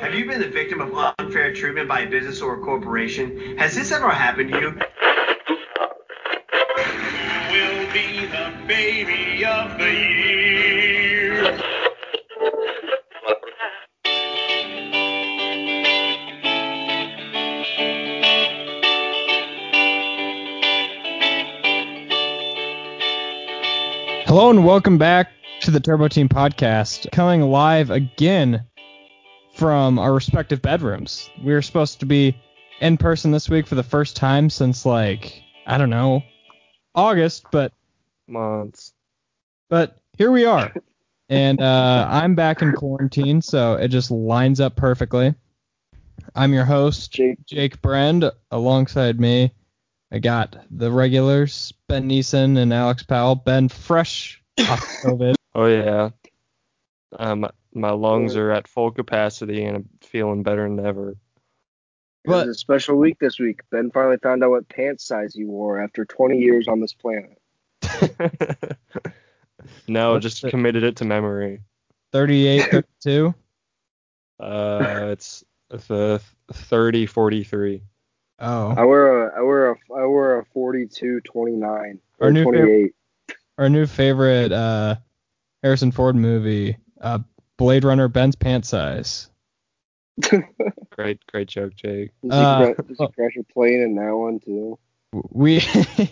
Have you been the victim of unfair treatment by a business or a corporation? Has this ever happened to you? Will be the baby of the year. Hello and welcome back to the Turbo Team podcast, coming live again from our respective bedrooms. We were supposed to be in person this week for the first time since like I don't know August, but months. but here we are, and uh, I'm back in quarantine, so it just lines up perfectly. I'm your host, Jake. Jake Brand. Alongside me, I got the regulars, Ben Neeson and Alex Powell. Ben, fresh off COVID. Oh yeah. Um, my lungs are at full capacity and I'm feeling better than ever. It was a special week this week. Ben finally found out what pants size he wore after 20 years on this planet. no, What's just it? committed it to memory. 38, 32. Uh, it's the 30 43. Oh, I wear a I wear a I wear a 42 29 Our or new 28. our new favorite uh, Harrison Ford movie, uh, Blade Runner, Ben's pant size. Great, great joke, Jake. Does, Uh, he cra- does he crash a plane in that one too? We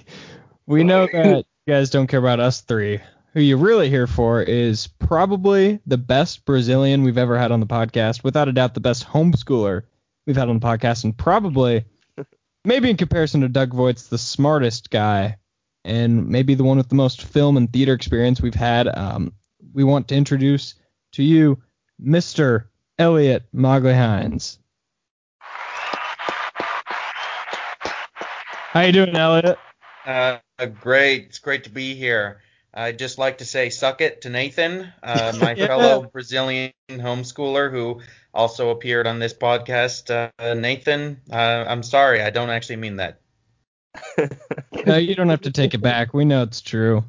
we know that you guys don't care about us three. Who you really here for is probably the best Brazilian we've ever had on the podcast, without a doubt the best homeschooler we've had on the podcast, and probably, maybe in comparison to Doug Voigt's, the smartest guy, and maybe the one with the most film and theater experience we've had. Um, we want to introduce to you Mr. Elliot Mogley Hines. How you doing, Elliot? Uh, great. It's great to be here. I'd just like to say suck it to Nathan, uh, my Yeah. fellow Brazilian homeschooler who also appeared on this podcast. Uh, Nathan, uh, I'm sorry. I don't actually mean that. No, you don't have to take it back. We know it's true.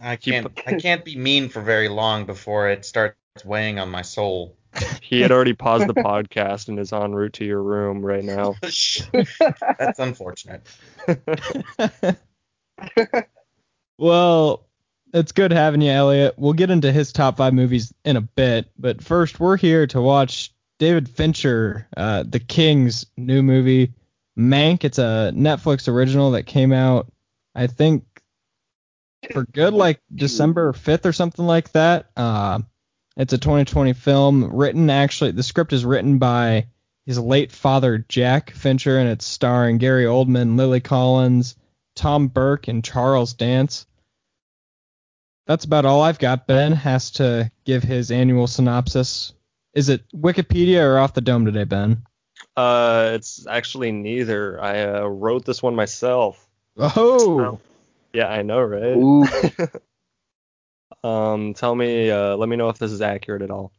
I can't. I can't be mean for very long before it starts weighing on my soul. he had already paused the podcast and is en route to your room right now. That's unfortunate. well, it's good having you, Elliot. We'll get into his top five movies in a bit, but first, we're here to watch David Fincher, uh, The King's new movie, Mank. It's a Netflix original that came out, I think, for good, like December 5th or something like that. Uh, it's a 2020 film written, actually, the script is written by his late father, Jack Fincher, and it's starring Gary Oldman, Lily Collins, Tom Burke, and Charles Dance. That's about all I've got. Ben has to give his annual synopsis. Is it Wikipedia or off the dome today, Ben? Uh, it's actually neither. I uh, wrote this one myself. Oh, Yeah, I know, right? Ooh, Um, tell me, uh, let me know if this is accurate at all.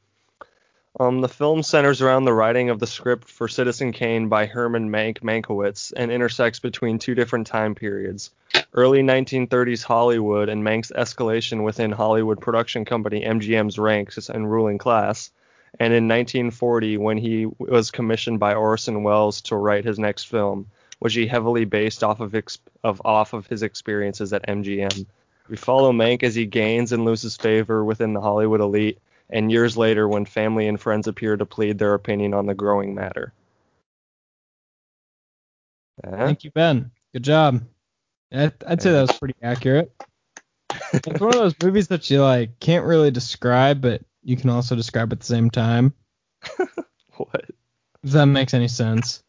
Um, the film centers around the writing of the script for Citizen Kane by Herman Mank Mankiewicz and intersects between two different time periods early 1930s Hollywood and Mank's escalation within Hollywood production company MGM's ranks and ruling class, and in 1940 when he was commissioned by Orson Welles to write his next film, which he heavily based off of, of off of his experiences at MGM. We follow Mank as he gains and loses favor within the Hollywood elite, and years later when family and friends appear to plead their opinion on the growing matter. Uh, thank you, Ben. Good job. I'd, I'd say that was pretty accurate. It's one of those movies that you like can't really describe, but you can also describe at the same time. what? If that makes any sense.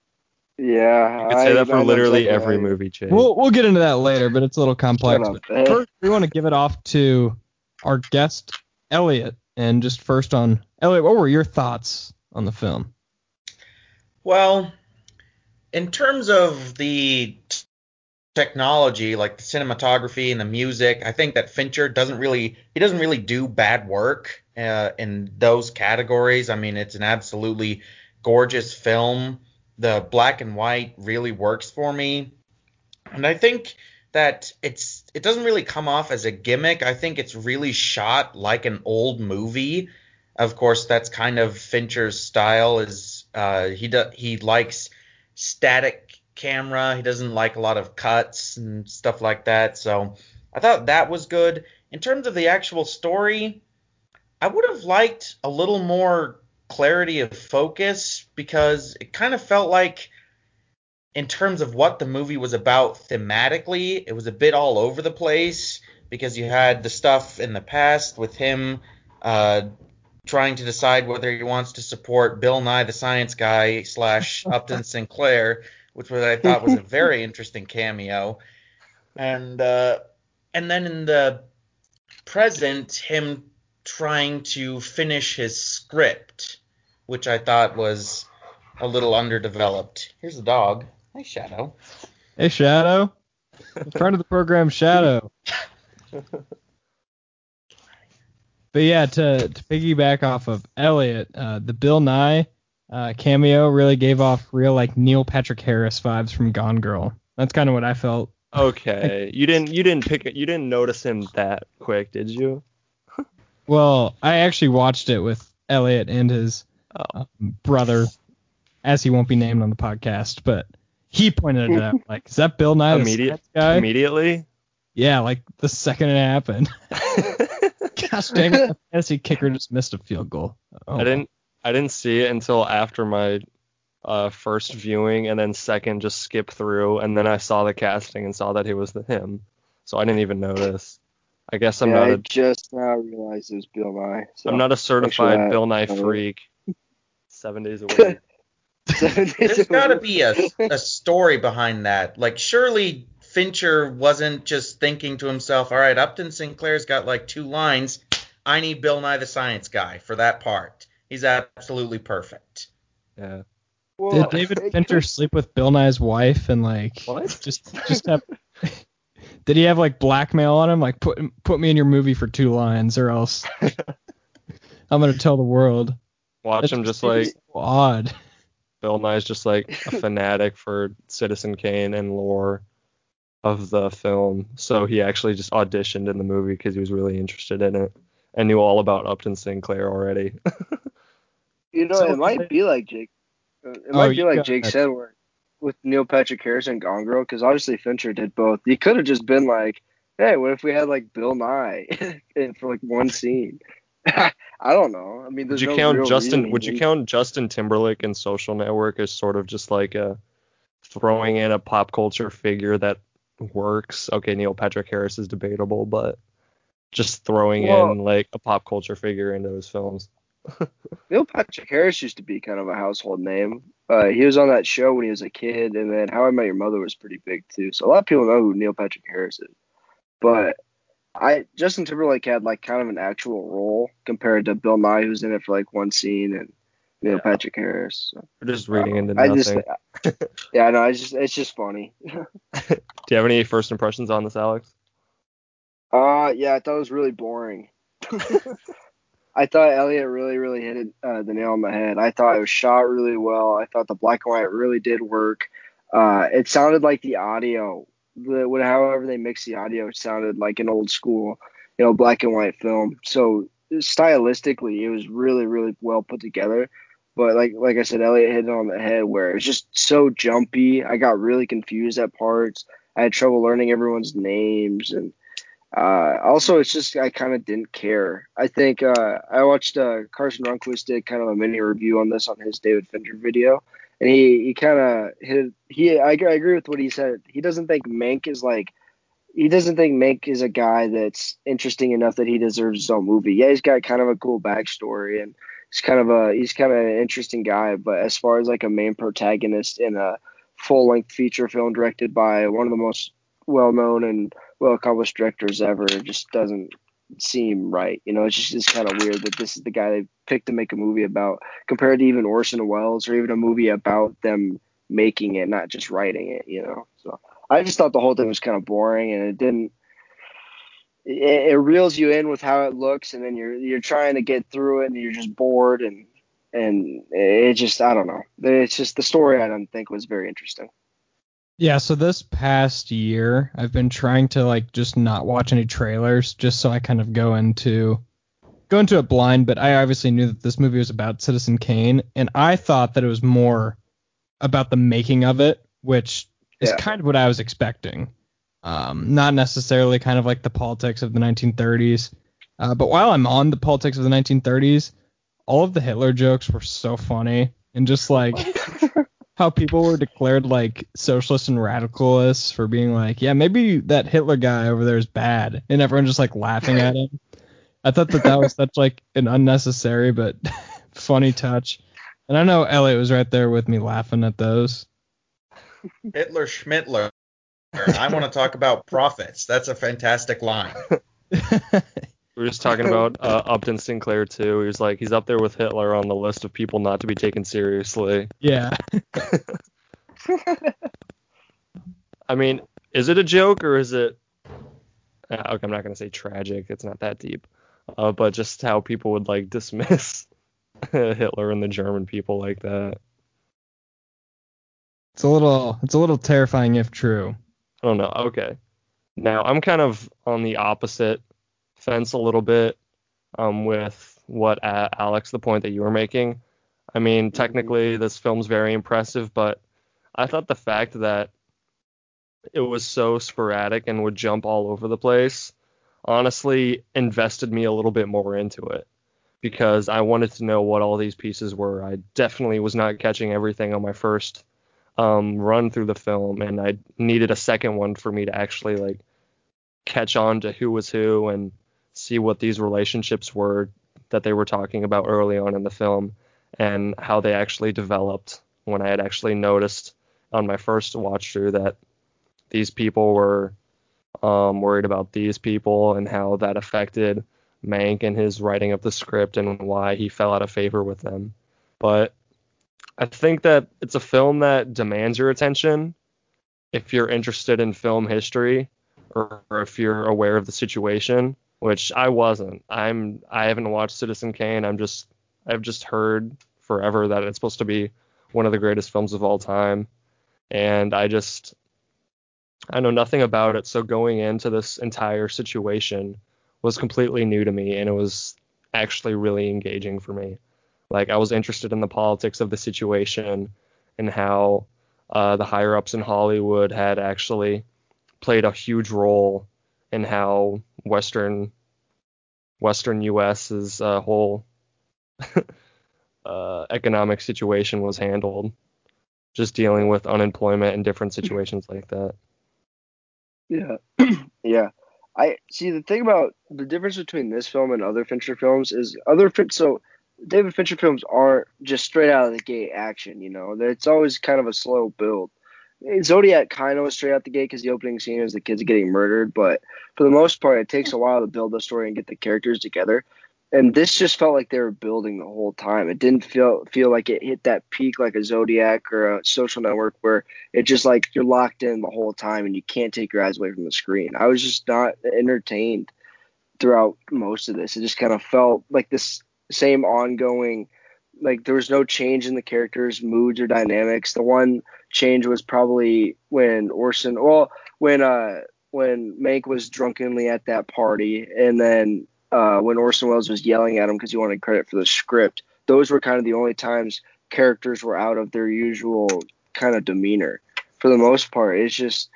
Yeah. You could say I- that for I literally exactly every how movie, Jay. We'll we'll get into that later, but it's a little complex. Shut up, But Ben. first, we want to give it off to our guest Elliot, and just first on Elliot, what were your thoughts on the film? Well, in terms of the t- technology, like the cinematography and the music, I think that Fincher doesn't really he doesn't really do bad work uh, in those categories. I mean, it's an absolutely gorgeous film. The black and white really works for me, and I think that it's it doesn't really come off as a gimmick. I think it's really shot like an old movie. Of course, that's kind of Fincher's style is Uh, he do, he likes static camera. He doesn't like a lot of cuts and stuff like that. So I thought that was good. In terms of the actual story, I would have liked a little more clarity of focus because it kind of felt like in terms of what the movie was about thematically, it was a bit all over the place because you had the stuff in the past with him uh, trying to decide whether he wants to support Bill Nye the Science Guy slash Upton Sinclair, which was I thought was a very interesting cameo, and uh, and then in the present, him trying to finish his script, which I thought was a little underdeveloped. Here's a dog. Hi, Shadow. Hey, Shadow. Friend of the program, Shadow. But yeah, to, to piggyback off of Elliot, uh, the Bill Nye uh, cameo really gave off real like Neil Patrick Harris vibes from Gone Girl. That's kind of what I felt. Okay, you didn't you didn't pick it. You didn't notice him that quick, did you? Well, I actually watched it with Elliot and his Oh. um, brother, as he won't be named on the podcast, but he pointed it out. Like, is that Bill Nye the Immediate, guy? immediately. Yeah, like the second it happened. Gosh dang it, the fantasy kicker just missed a field goal. Oh, I didn't I didn't see it until after my uh, first viewing, and then second just skip through, and then I saw the casting and saw that he was the him, so I didn't even notice. I guess I'm yeah, not I a just now realized it was Bill Nye. So I'm not a certified that. Bill Nye Uh, freak. Seven days a week. There's got to be a, a story behind that. Like, surely Fincher wasn't just thinking to himself, all right, Upton Sinclair's got like two lines. I need Bill Nye the Science Guy for that part. He's absolutely perfect. Yeah. Well, Did David Fincher could- sleep with Bill Nye's wife and like What? just just have Did he have like blackmail on him? Like put put me in your movie for two lines or else I'm gonna tell the world. Watch That's him just so like odd. Bill Nye's just like a fanatic for Citizen Kane and lore of the film. So he actually just auditioned in the movie because he was really interested in it and knew all about Upton Sinclair already. You know, So- it might be like Jake. uh, It Oh, might be like Jake that. said, where with Neil Patrick Harris and Gone Girl, because obviously Fincher did both. He could have just been like, "Hey, what if we had like Bill Nye for like one scene?" I don't know. I mean, would you no count Justin? reason Would you count Justin Timberlake and Social Network as sort of just like a throwing in a pop culture figure that works? Okay, Neil Patrick Harris is debatable, but just throwing Well- in like a pop culture figure into his films. Neil Patrick Harris used to be kind of a household name. Uh, he was on that show when he was a kid, and then How I Met Your Mother was pretty big too. So a lot of people know who Neil Patrick Harris is. But I Justin Timberlake had like kind of an actual role compared to Bill Nye, who's in it for like one scene, and Neil Yeah. Patrick Harris. So, We're just reading into I nothing. just, yeah, I know. I just, it's just funny. Do you have any first impressions on this, Alex? Uh, yeah, I thought it was really boring. I thought Elliot really, really hit it, uh, the nail on the head. I thought it was shot really well. I thought the black and white really did work. Uh, it sounded like the audio, the what- however they mixed the audio, sounded like an old school, you know, black and white film. So stylistically, it was really, really well put together. But like, like I said, Elliot hit it on the head where it's just so jumpy. I got really confused at parts. I had trouble learning everyone's names and. Uh, also, it's just I kind of didn't care. I think uh, I watched uh, Karsten Runquist did kind of a mini review on this on his David Fincher video, and he, he kind of hit he I, I agree with what he said. He doesn't think Mank is like he doesn't think Mank is a guy that's interesting enough that he deserves his own movie. Yeah, he's got kind of a cool backstory and he's kind of a he's kind of an interesting guy, but as far as like a main protagonist in a full length feature film directed by one of the most well known and well accomplished directors ever. Just doesn't seem right. You know, it's just kind of weird that this is the guy they picked to make a movie about compared to even Orson Welles or even a movie about them making it, not just writing it, you know. So I just thought the whole thing was kind of boring and it didn't it, it reels you in with how it looks and then you're you're trying to get through it and you're just bored and and it just I don't know. It's just the story I don't think was very interesting. Yeah, so this past year, I've been trying to like just not watch any trailers, just so I kind of go into go into it blind, but I obviously knew that this movie was about Citizen Kane, and I thought that it was more about the making of it, which is Yeah. kind of what I was expecting. Um, not necessarily kind of like the politics of the 1930s. Uh, but while I'm on the politics of the 1930s, all of the Hitler jokes were so funny, and just like how people were declared like socialists and radicalists for being like, yeah, maybe that Hitler guy over there is bad, and everyone just like laughing at him. I thought that that was such like an unnecessary but funny touch, and I know Elliot was right there with me laughing at those. Hitler Schmittler. I want to talk about profits. That's a fantastic line. We were just talking about uh, Upton Sinclair too. He was like, he's up there with Hitler on the list of people not to be taken seriously. yeah, I mean, is it a joke or is it? Uh, okay, I'm not gonna say tragic. It's not that deep. Uh, but just how people would like dismiss Hitler and the German people like that. it's a little it's a little terrifying if true. I don't know. Okay. Now I'm kind of on the opposite fence a little bit um, with what uh, Alex, the point that you were making. I mean, technically this film's very impressive, but I thought the fact that it was so sporadic and would jump all over the place honestly invested me a little bit more into it because I wanted to know what all these pieces were. I definitely was not catching everything on my first um, run through the film, and I needed a second one for me to actually like catch on to who was who and see what these relationships were that they were talking about early on in the film and how they actually developed when I had actually noticed on my first watch through that these people were um, worried about these people and how that affected Mank and his writing of the script and why he fell out of favor with them. But I think that it's a film that demands your attention if you're interested in film history or, or if you're aware of the situation, which I wasn't. I'm I haven't watched Citizen Kane. I'm just I've just heard forever that it's supposed to be one of the greatest films of all time. And I just I know nothing about it, so going into this entire situation was completely new to me and it was actually really engaging for me. Like I was interested in the politics of the situation and how uh, the higher ups in Hollywood had actually played a huge role in how Western Western U.S.'s uh, whole uh, economic situation was handled, just dealing with unemployment and different situations like that. Yeah, yeah. I see the thing about the difference between this film and other Fincher films is other Fin- so David Fincher films aren't just straight out of the gate action. You know, it's always kind of a slow build. Zodiac kind of was straight out the gate because the opening scene is the kids getting murdered, but for the most part, it takes a while to build the story and get the characters together. And this just felt like they were building the whole time. It didn't feel feel like it hit that peak like a Zodiac or a Social Network where it just like you're locked in the whole time and you can't take your eyes away from the screen. I was just not entertained throughout most of this. It just kind of felt like this same ongoing like there was no change in the characters' moods or dynamics. The one change was probably when Orson well when uh when Mank was drunkenly at that party and then uh when Orson Welles was yelling at him because he wanted credit for the script. Those were kind of the only times characters were out of their usual kind of demeanor. For the most part, it's just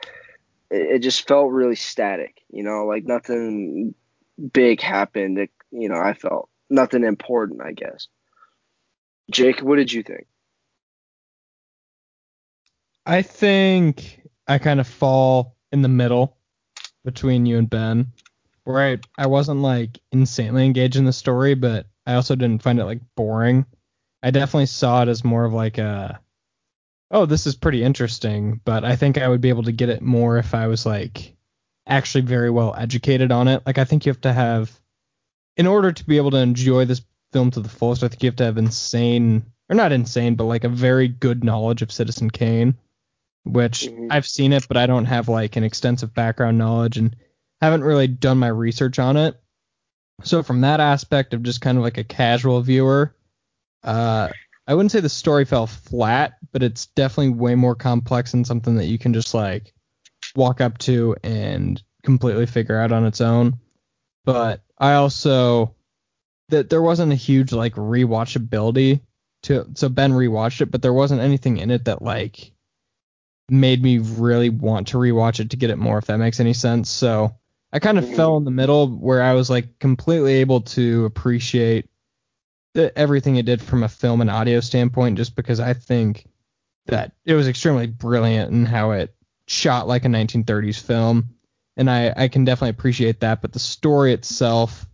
it, just felt really static, you know, like nothing big happened. It, you know, I felt nothing important, I guess. Jake, what did you think? I think I kind of fall in the middle between you and Ben, I, I wasn't like insanely engaged in the story, but I also didn't find it like boring. I definitely saw it as more of like a, oh, this is pretty interesting, but I think I would be able to get it more if I was like actually very well educated on it. Like I think you have to have, in order to be able to enjoy this film to the fullest, I think you have to have insane, or not insane, but like a very good knowledge of Citizen Kane which Mhm. I've seen it, but I don't have like an extensive background knowledge and haven't really done my research on it. So from that aspect of just kind of like a casual viewer, uh, I wouldn't say the story fell flat, but it's definitely way more complex and something that you can just like walk up to and completely figure out on its own. But I also that there wasn't a huge like rewatchability to so Ben rewatched it, but there wasn't anything in it that like made me really want to rewatch it to get it more if that makes any sense. So I kind of Mhm. fell in the middle where I was like completely able to appreciate the, everything it did from a film and audio standpoint just because I think that it was extremely brilliant in how it shot like a 1930s film and I, I can definitely appreciate that but the story itself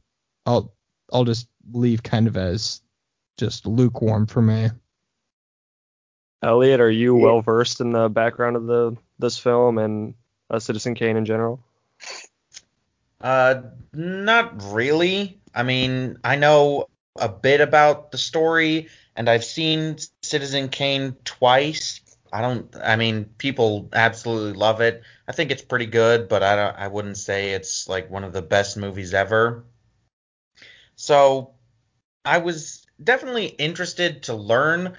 I'll I'll just leave kind of as just lukewarm for me. Elliot, are you Yeah. well versed in the background of the this film and uh, Citizen Kane in general? Uh, not really. I mean, I know a bit about the story, and I've seen Citizen Kane twice. I don't. I mean, people absolutely love it. I think it's pretty good, but I don't. I wouldn't say it's like one of the best movies ever. So, I was definitely interested to learn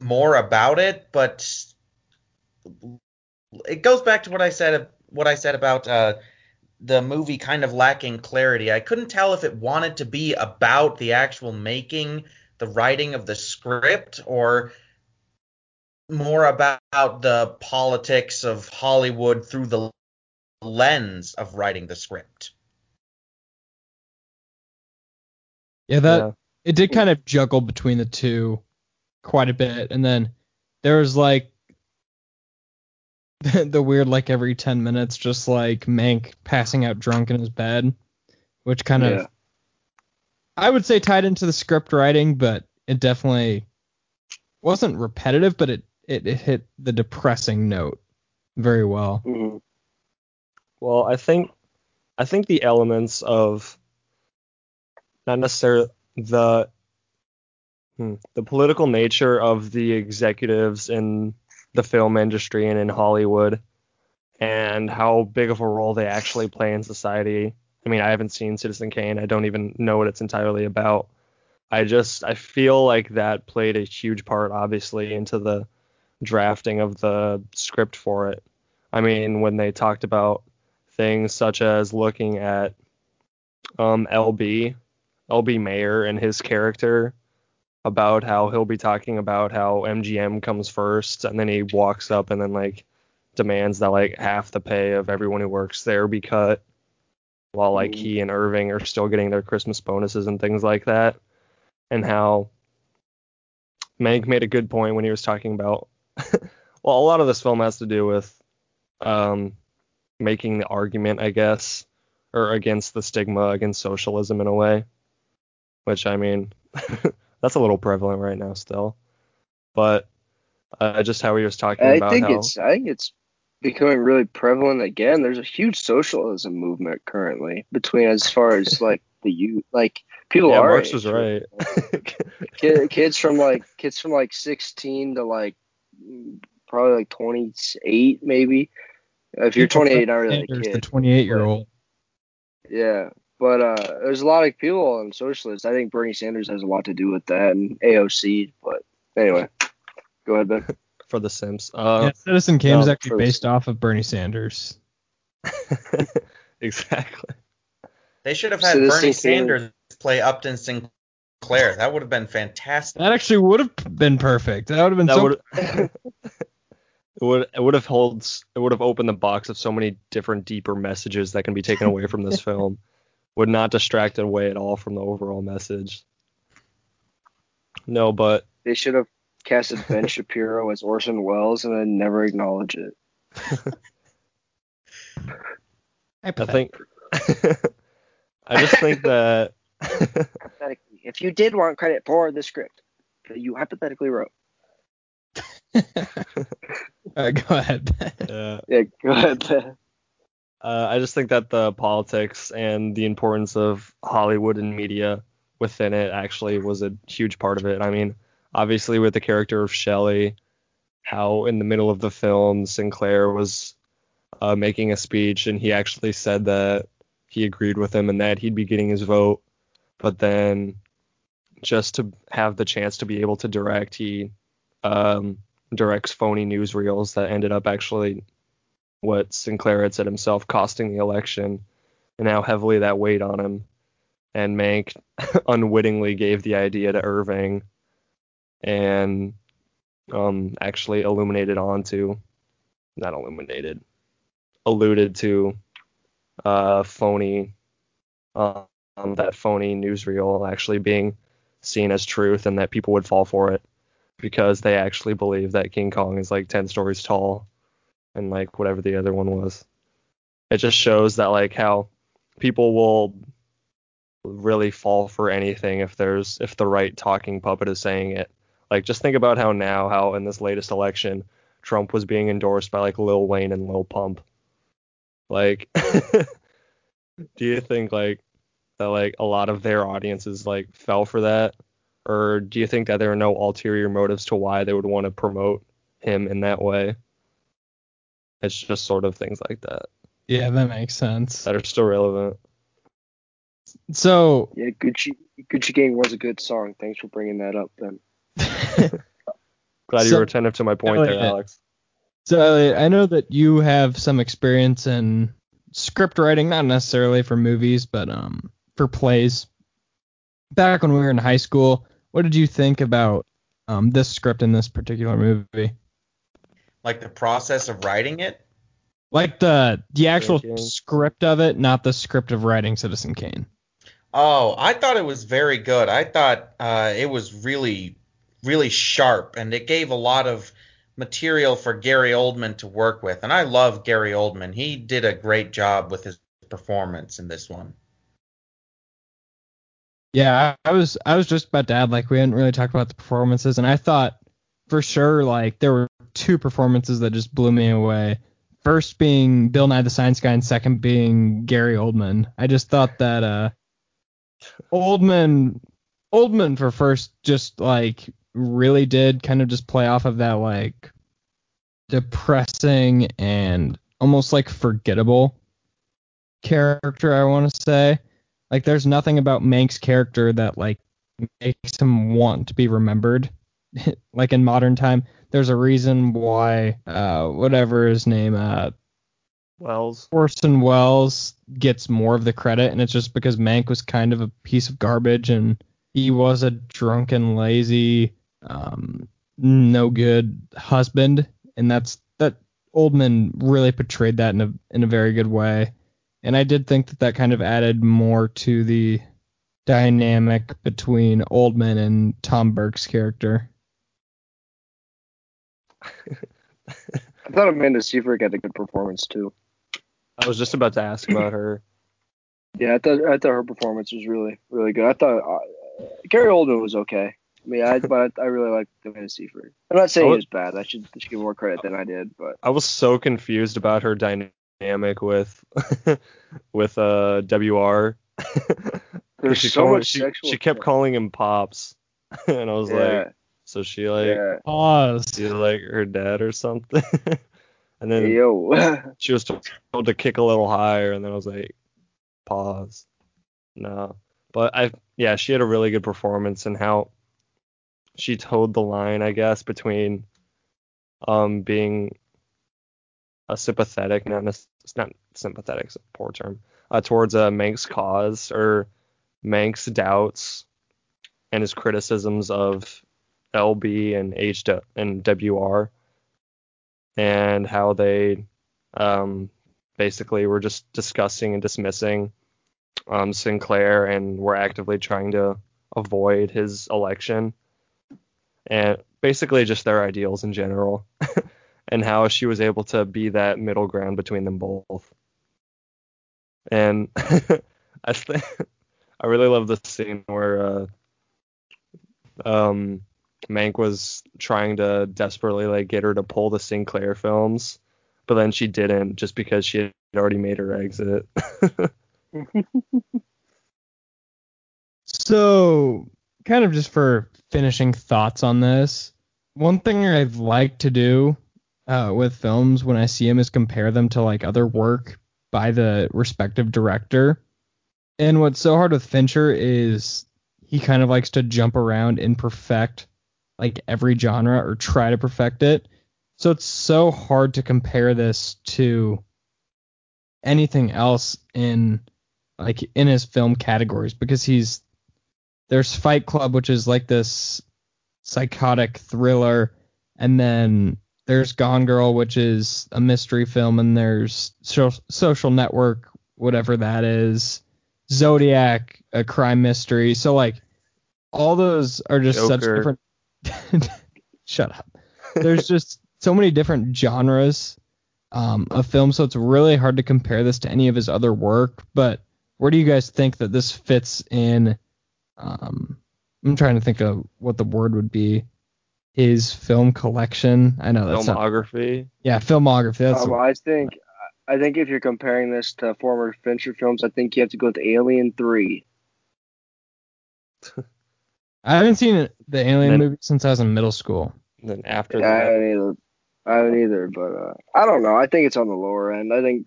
more about it, but it goes back to what I said. What I said about uh, the movie kind of lacking clarity. I couldn't tell if it wanted to be about the actual making, the writing of the script, or more about the politics of Hollywood through the lens of writing the script. Yeah, that Yeah. it did kind of juggle between the two quite a bit and then there was like the weird like every 10 minutes just like Mank passing out drunk in his bed which kind Yeah. of I would say tied into the script writing but it definitely wasn't repetitive but it it, it hit the depressing note very well. Mhm. Well, I think I think the elements of not necessarily the hmm, the political nature of the executives in the film industry and in Hollywood and how big of a role they actually play in society. I mean, I haven't seen Citizen Kane. I don't even know what it's entirely about. I just I feel like that played a huge part obviously into the drafting of the script for it. I mean, when they talked about things such as looking at um, LB, LB Mayer and his character about how he'll be talking about how MGM comes first and then he walks up and then like demands that like half the pay of everyone who works there be cut while like he and Irving are still getting their Christmas bonuses and things like that and how Mank made a good point when he was talking about well a lot of this film has to do with um making the argument I guess or against the stigma against socialism in a way which I mean that's a little prevalent right now still but uh, just how he was talking I about think how it's I think it's becoming really prevalent again. There's a huge socialism movement currently between as far as like the youth, like people yeah are Marx was right Kid, kids from like kids from like 16 to like probably like 28 maybe. If you're 28, not really a Sanders, the 28 year old. Yeah, but uh, there's a lot of people on socialists. I think Bernie Sanders has a lot to do with that and AOC. But anyway, go ahead, Ben. for the Sims uh, yeah, Citizen Kane is actually based off of Bernie Sanders. exactly They should have had Citizen Bernie Kane. Sanders play Upton Sinclair. That would have been fantastic. That actually would have been perfect. That would have been that so would it would it would have holds it would have opened the box of so many different deeper messages that can be taken away from this film would not distract it away at all from the overall message no but They should have casted Ben Shapiro as Orson Welles and then never acknowledge it. i think i just think that Hypothetically, if you did want credit for the script that you hypothetically wrote, Uh, go ahead. uh, yeah, go ahead. Ben. Uh, I just think that the politics and the importance of Hollywood and media within it actually was a huge part of it. I mean, obviously with the character of Shelley, how in the middle of the film Sinclair was uh, making a speech and he actually said that he agreed with him and that he'd be getting his vote, but then just to have the chance to be able to direct, he um, directs phony newsreels that ended up actually what Sinclair had said himself, costing the election, and how heavily that weighed on him. and Mank unwittingly gave the idea to Irving and um, actually illuminated onto, not illuminated, alluded to uh, phony, um, that phony newsreel actually being seen as truth and that people would fall for it because they actually believe that King Kong is like 10 stories tall and like whatever the other one was. It just shows that like how people will really fall for anything if there's if the right talking puppet is saying it. Like just think about how now how in this latest election Trump was being endorsed by like Lil Wayne and Lil Pump. Like do you think like that like a lot of their audiences like fell for that or do you think that there are no ulterior motives to why they would want to promote him in that way? It's just sort of things like that Yeah, that makes sense. that are still relevant. So Yeah, Gucci Gucci Gang was a good song. Thanks for bringing that up, Ben. Glad you were attentive to my point Oh, there. Alex. So Elliot, I know that you have some experience in script writing, not necessarily for movies, but um for plays. Back when we were in high school, what did you think about um this script in this particular movie? Like the process of writing it. Like the the actual Thinking. script of it, not the script of writing Citizen Kane. Oh, I thought it was very good. I thought uh, it was really, really sharp, and it gave a lot of material for Gary Oldman to work with. And I love Gary Oldman. He did a great job with his performance in this one. Yeah, I, I was I was just about to add like we hadn't really talked about the performances, and I thought for sure like there were two performances that just blew me away. First being Bill Nye the Science Guy, and second being Gary Oldman. I just thought that uh Oldman Oldman for first just like really did kind of just play off of that like depressing and almost like forgettable character I want to say. Like there's nothing about Mank's character that like makes him want to be remembered. like in modern time, there's a reason why uh whatever his name uh Welles. Orson Welles gets more of the credit, and it's just because Mank was kind of a piece of garbage, and he was a drunken, lazy, um, no good husband, and that's that. Oldman really portrayed that in a in a very good way, and I did think that that kind of added more to the dynamic between Oldman and Tom Burke's character. I thought Amanda Seyfried had a good performance too. I was just about to ask about her. Yeah, I thought I thought her performance was really really good. I thought uh, Gary Oldman was okay. I mean, I but I really liked Amanda Seyfried. I'm not saying I he was bad. I should, I should give more credit than I did, but I was so confused about her dynamic with with uh WR. there's she so called- much she, sexual. she kept calling him pops, and I was yeah, like, so she like yeah. Pause. she's like her dad or something. and then yo. she was told to kick a little higher, and then I was like, pause. No, but I yeah, she had a really good performance and how she toed the line, I guess, between um being a sympathetic, not nec- it's not sympathetic, it's a poor term, uh, towards uh, Mank's cause or Mank's doubts and his criticisms of LB and H and WR and how they um, basically were just discussing and dismissing um, Sinclair and were actively trying to avoid his election and basically just their ideals in general and how she was able to be that middle ground between them both. And I think I really love the scene where uh, um, Mank was trying to desperately like get her to pull the Sinclair films, but then she didn't just because she had already made her exit. So, kind of just for finishing thoughts on this, one thing I'd like to do uh, with films when I see them is compare them to like other work by the respective director. And what's so hard with Fincher is he kind of likes to jump around and perfect like every genre or try to perfect it. So it's so hard to compare this to anything else in like in his film categories because he's there's Fight Club, which is like this psychotic thriller, and then there's Gone Girl, which is a mystery film, and there's so- Social Network, whatever that is, Zodiac, a crime mystery. So like all those are just such different. Shut up. There's just so many different genres um, of film, so it's really hard to compare this to any of his other work. But where do you guys think that this fits in? Um, I'm trying to think of what the word would be. His film collection. I know that's not, Filmography. yeah, filmography. That's Um, I think I think if you're comparing this to former Fincher films, I think you have to go with Alien Three. I haven't seen the Alien Then- movie since I was in middle school. Then after Yeah, I that, haven't either. I haven't either, but uh, I don't know. I think it's on the lower end. I think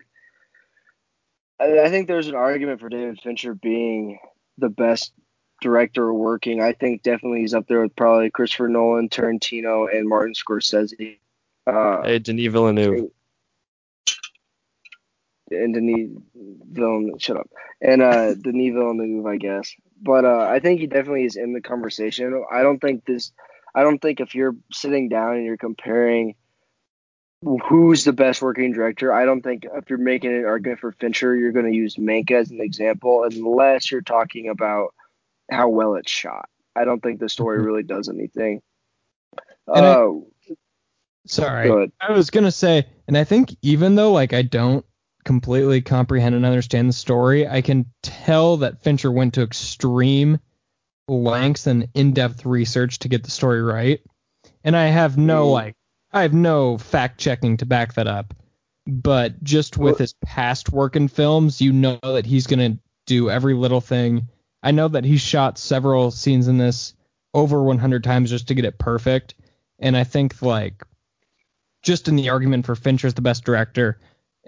I, I think there's an argument for David Fincher being the best director working. I think definitely he's up there with probably Christopher Nolan, Tarantino, and Martin Scorsese. Uh, hey, Denis Villeneuve. and Denis Villeneuve, shut up, and uh, Denis Villeneuve, I guess. But uh, I think he definitely is in the conversation. I don't think this. I don't think if you're sitting down and you're comparing who's the best working director, I don't think if you're making an argument for Fincher, you're going to use Mank as an example, unless you're talking about how well it's shot. I don't think the story Mhm. really does anything. And I- Oh, Sorry. I was gonna say, and I think even though like I don't completely comprehend and understand the story, I can tell that Fincher went to extreme lengths and in-depth research to get the story right. And I have no like I have no fact checking to back that up. But just with his past work in films, you know that he's gonna do every little thing. I know that he shot several scenes in this over 100 times just to get it perfect. And I think like just in the argument for Fincher's the best director,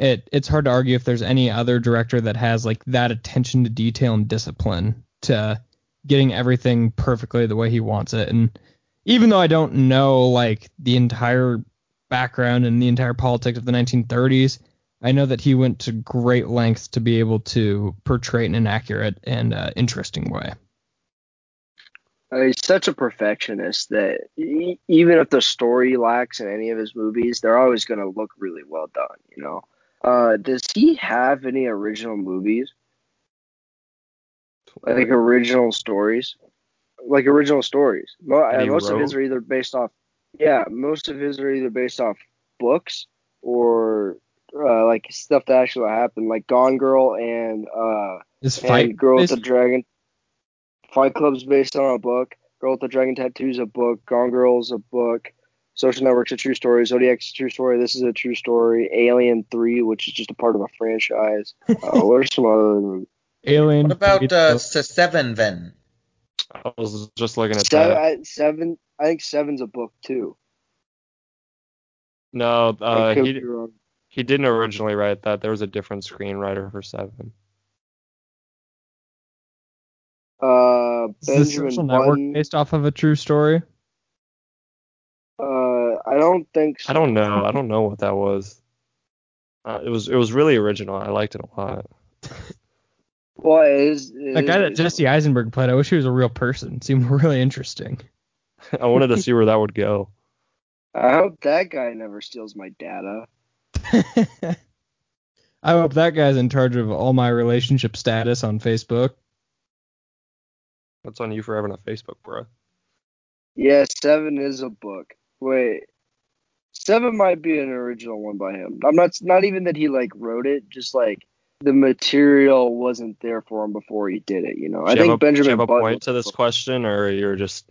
it it's hard to argue if there's any other director that has like that attention to detail and discipline to getting everything perfectly the way he wants it. And even though I don't know like the entire background and the entire politics of the 1930s, I know that he went to great lengths to be able to portray it in an accurate and uh, interesting way. Uh, he's such a perfectionist that even if the story lacks in any of his movies, they're always going to look really well done. You know. Uh, does he have any original movies, like original stories, like original stories? Uh, most of his are either based off, yeah, most of his are either based off books or uh, like stuff that actually happened, like Gone Girl and uh, Is and fight Girl with based- the Dragon. Fight Club's based on a book. Girl with the Dragon Tattoo's a book. Gone Girl's a book. Social Network's a true story. Zodiac's a true story. This is a true story. Alien 3, which is just a part of a franchise. Uh, what are some other Alien? What about uh, Seven then? I was just looking at seven, that. I, seven? I think Seven's a book too. No, uh, he he didn't originally write that. There was a different screenwriter for Seven. Uh, Is the Benjamin social network based off of a true story? I don't think so. I don't know. I don't know what that was. Uh, it was it was really original. I liked it a lot. Well, it is, it That is guy that Jesse Eisenberg played, I wish he was a real person. Seemed really interesting. I wanted to see where that would go. I hope that guy never steals my data. I hope that guy's in charge of all my relationship status on Facebook. That's on you for having a Facebook, bro. Yeah, Seven is a book. Wait, Seven might be an original one by him. I'm not not even that he like wrote it, just like the material wasn't there for him before he did it. You know, I you think a, do you Benjamin have a Button. point to this question, or you're just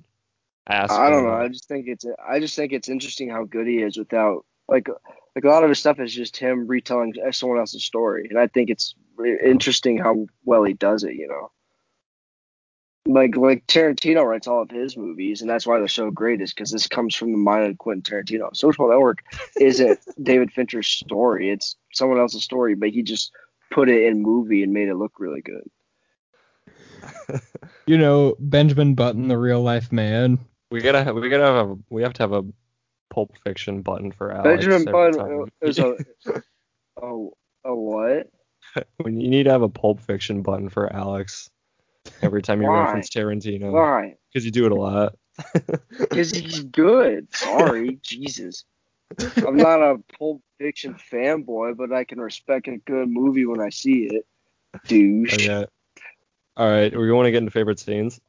asking? I don't know. I just think it's I just think it's interesting how good he is without like like a lot of his stuff is just him retelling someone else's story, and I think it's interesting how well he does it. You know, like like Tarantino writes all of his movies, and that's why they're so great. Is because this comes from the mind of Quentin Tarantino. Social Network isn't David Fincher's story; it's someone else's story, but he just put it in movie and made it look really good. You know, Benjamin Button, the real life man. We gotta have, we gotta have a, we have to have a Pulp Fiction button for Alex. Benjamin Button time. is a oh a what? when you need to have a Pulp Fiction button for Alex every time you Why? reference Tarantino Why? because you do it a lot. Because he's good. Sorry, Jesus. I'm not a Pulp Fiction fanboy, but I can respect a good movie when I see it. Douche. Okay. All right, we want to get into favorite scenes.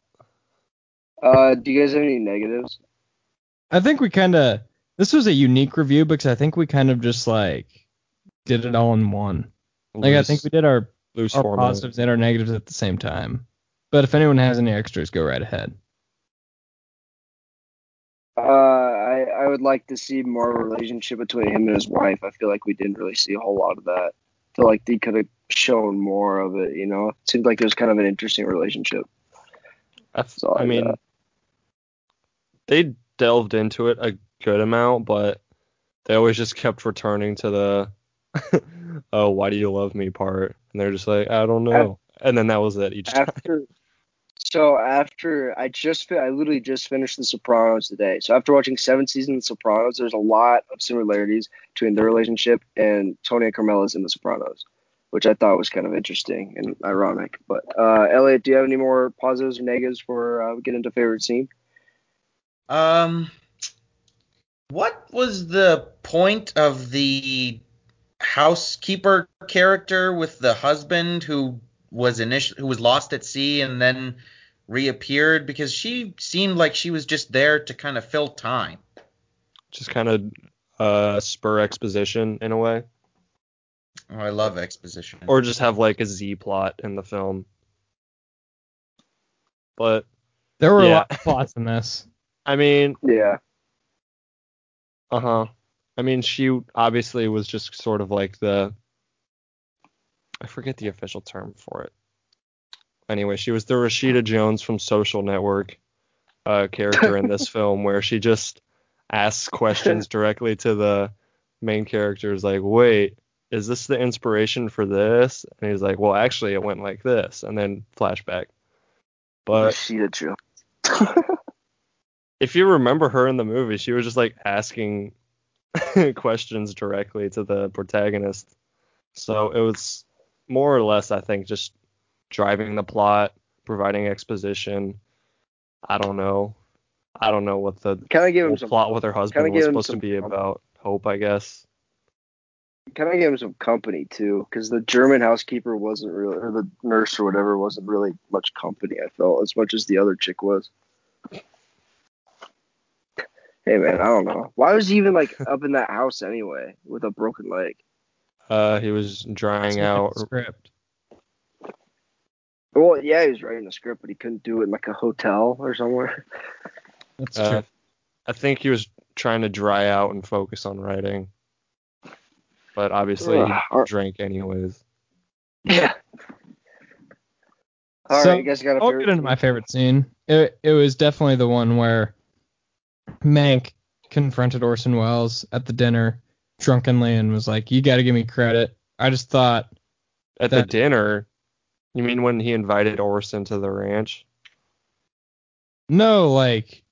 Uh, do you guys have any negatives? I think we kind of this was a unique review because I think we kind of just like did it all in one. Like I think we did our loose our positives and our negatives at the same time. But if anyone has any extras, go right ahead. Uh, I I would like to see more of a relationship between him and his wife. I feel like we didn't really see a whole lot of that. I feel like they could have shown more of it. You know, it seemed like it was kind of an interesting relationship. I, all I I mean, got. they delved into it a good amount, but they always just kept returning to the "oh, why do you love me" part, and they're just like, I don't know, and then that was it each time. So after I just I literally just finished The Sopranos today. So after watching seven seasons of The Sopranos, there's a lot of similarities between their relationship and Tony and Carmela's in The Sopranos, which I thought was kind of interesting and ironic. But uh, Elliot, do you have any more positives or negatives for uh, we get into favorite scene? Um, what was the point of the housekeeper character with the husband who was initial who was lost at sea and then reappeared? Because she seemed like she was just there to kind of fill time. Just kind of uh, spur exposition in a way, Oh, I love exposition. or just have like a Z plot in the film. But There were a lot of plots in this. I mean, Yeah, Uh huh. I mean, she obviously was just sort of like the. I forget the official term for it. Anyway, she was the Rashida Jones from Social Network uh, character in this film, where she just asks questions directly to the main characters, like, "Wait, is this the inspiration for this?" And he's like, "Well, actually, it went like this," and then flashback. But the Joe. if you remember her in the movie, she was just like asking questions directly to the protagonist. So it was more or less, I think, just driving the plot, providing exposition. I don't know. I don't know what the Kind of give him some. plot with her husband was supposed to be com- about. Hope, I guess. Kind of give him some company too, because the German housekeeper wasn't really, or the nurse or whatever wasn't really much company. I felt as much as the other chick was. Hey man, I don't know. Why was he even like up in that house anyway with a broken leg? Uh, he was drying out. script. Well, yeah, he was writing the script, but he couldn't do it in like a hotel or somewhere. That's Uh, true. I think he was trying to dry out and focus on writing. But obviously, he Ugh, or- drank anyways. Yeah. All right, So, you guys got a I'll get into my favorite scene. It it was definitely the one where Mank confronted Orson Welles at the dinner drunkenly and was like, "You got to give me credit." I just thought, At the dinner, you mean when he invited Orson to the ranch? no, like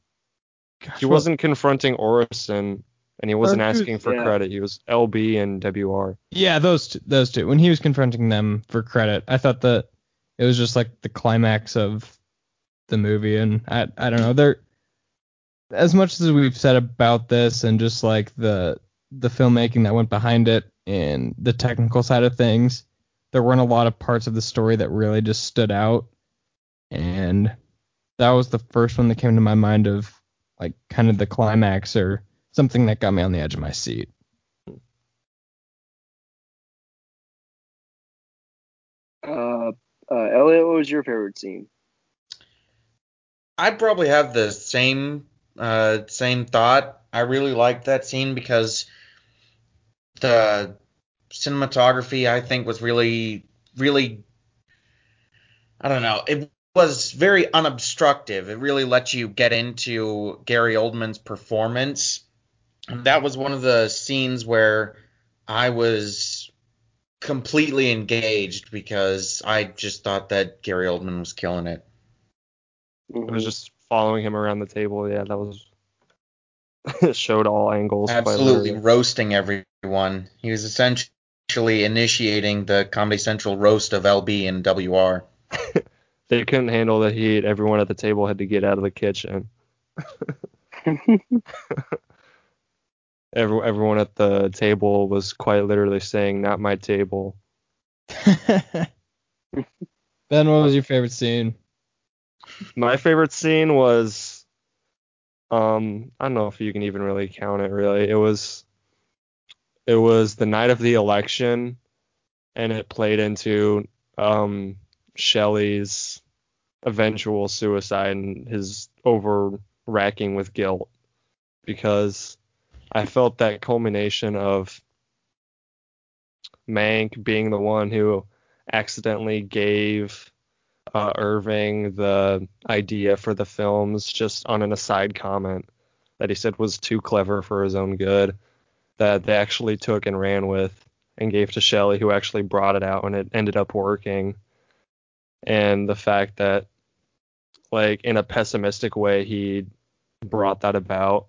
He wasn't confronting Orson, and he wasn't Or he was- asking for yeah. credit. He was LB and WR. Yeah, those two, those two. When he was confronting them for credit, I thought that it was just like the climax of the movie, and I I don't know. There, as much as we've said about this, and just like the the filmmaking that went behind it and the technical side of things, there weren't a lot of parts of the story that really just stood out, and that was the first one that came to my mind of like kind of the climax or something that got me on the edge of my seat. Uh, uh, Elliot, what was your favorite scene? I'd probably have the same uh, same thought. I really liked that scene because the cinematography I think was really really I don't know. It was very unobstructive. It really let you get into Gary Oldman's performance. And that was one of the scenes where I was completely engaged because I just thought that Gary Oldman was killing it. It was just following him around the table. Yeah, that was showed all angles. absolutely literally. roasting everyone. He was essentially initiating the Comedy Central roast of LB and WR. They couldn't handle the heat. Everyone at the table had to get out of the kitchen. Every, everyone at the table was quite literally saying, "Not my table." ben, what was your favorite scene? My favorite scene was, um, I don't know if you can even really count it. Really, it was, it was the night of the election, and it played into um Shelley's eventual suicide and his over racking with guilt because I felt that culmination of Mank being the one who accidentally gave uh, Irving the idea for the films just on an aside comment that he said was too clever for his own good that they actually took and ran with and gave to Shelley who actually brought it out and it ended up working. And the fact that like in a pessimistic way he brought that about.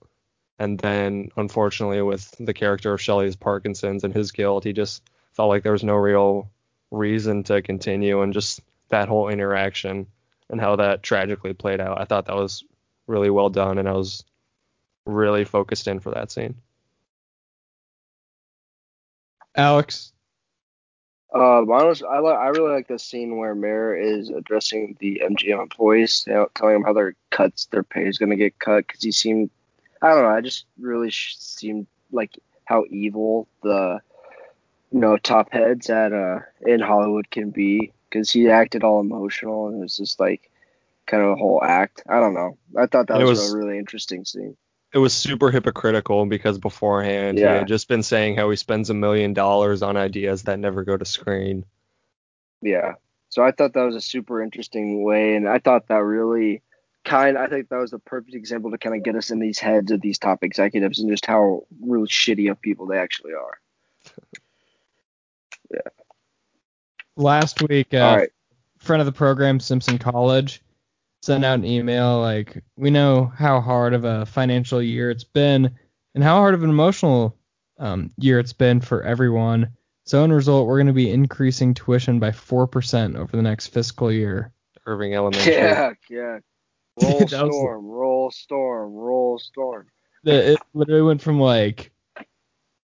And then unfortunately with the character of Shelley's Parkinson's and his guilt he just felt like there was no real reason to continue and just that whole interaction and how that tragically played out. I thought that was really well done and I was really focused in for that scene. Alex. Uh, mine was, I li- I really like the scene where Mayer is addressing the MGM employees, you know, telling them how their cuts, their pay is gonna get cut because he seemed, I don't know, I just really sh- seemed like how evil the, you know, top heads at uh in Hollywood can be because he acted all emotional and it was just like kind of a whole act. I don't know. I thought that was, was- a really interesting scene. it was super hypocritical because beforehand he had just been saying how he spends a million dollars on ideas that never go to screen Yeah. So I thought that was a super interesting way, and I thought that really kind. I think that was the perfect example to kind of get us in these heads of these top executives and just how really shitty of people they actually are. Last week, uh, All right. friend of the program, Simpson College, sent out an email like, we know how hard of a financial year it's been and how hard of an emotional um, year it's been for everyone. So, in result, we're going to be increasing tuition by 4% over the next fiscal year. Irving Elementary. Yeah, yeah. Roll That was- storm, roll storm, roll storm. It literally went from like,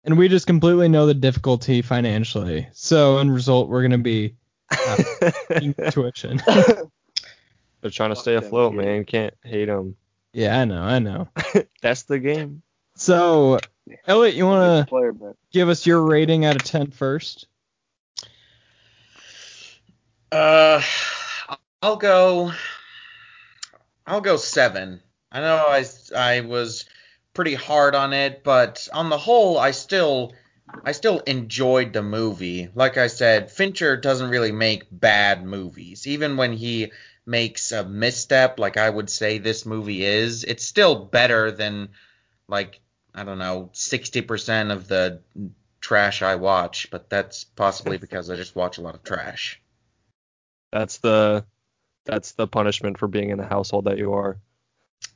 and we just completely know the difficulty financially. So, in result, we're going to be increasing tuition. They're trying to stay afloat, man. Can't hate them. yeah, I know, I know. That's the game. So, Elliot, you want to player, give us your rating out of 10 first? Uh, I'll go. I'll go seven. I know I I was pretty hard on it, but on the whole, I still I still enjoyed the movie. Like I said, Fincher doesn't really make bad movies. Even when he makes a misstep, like I would say this movie is, it's still better than like I don't know, 60% of the trash I watch, but that's possibly because I just watch a lot of trash. That's the that's the punishment for being in the household that you are.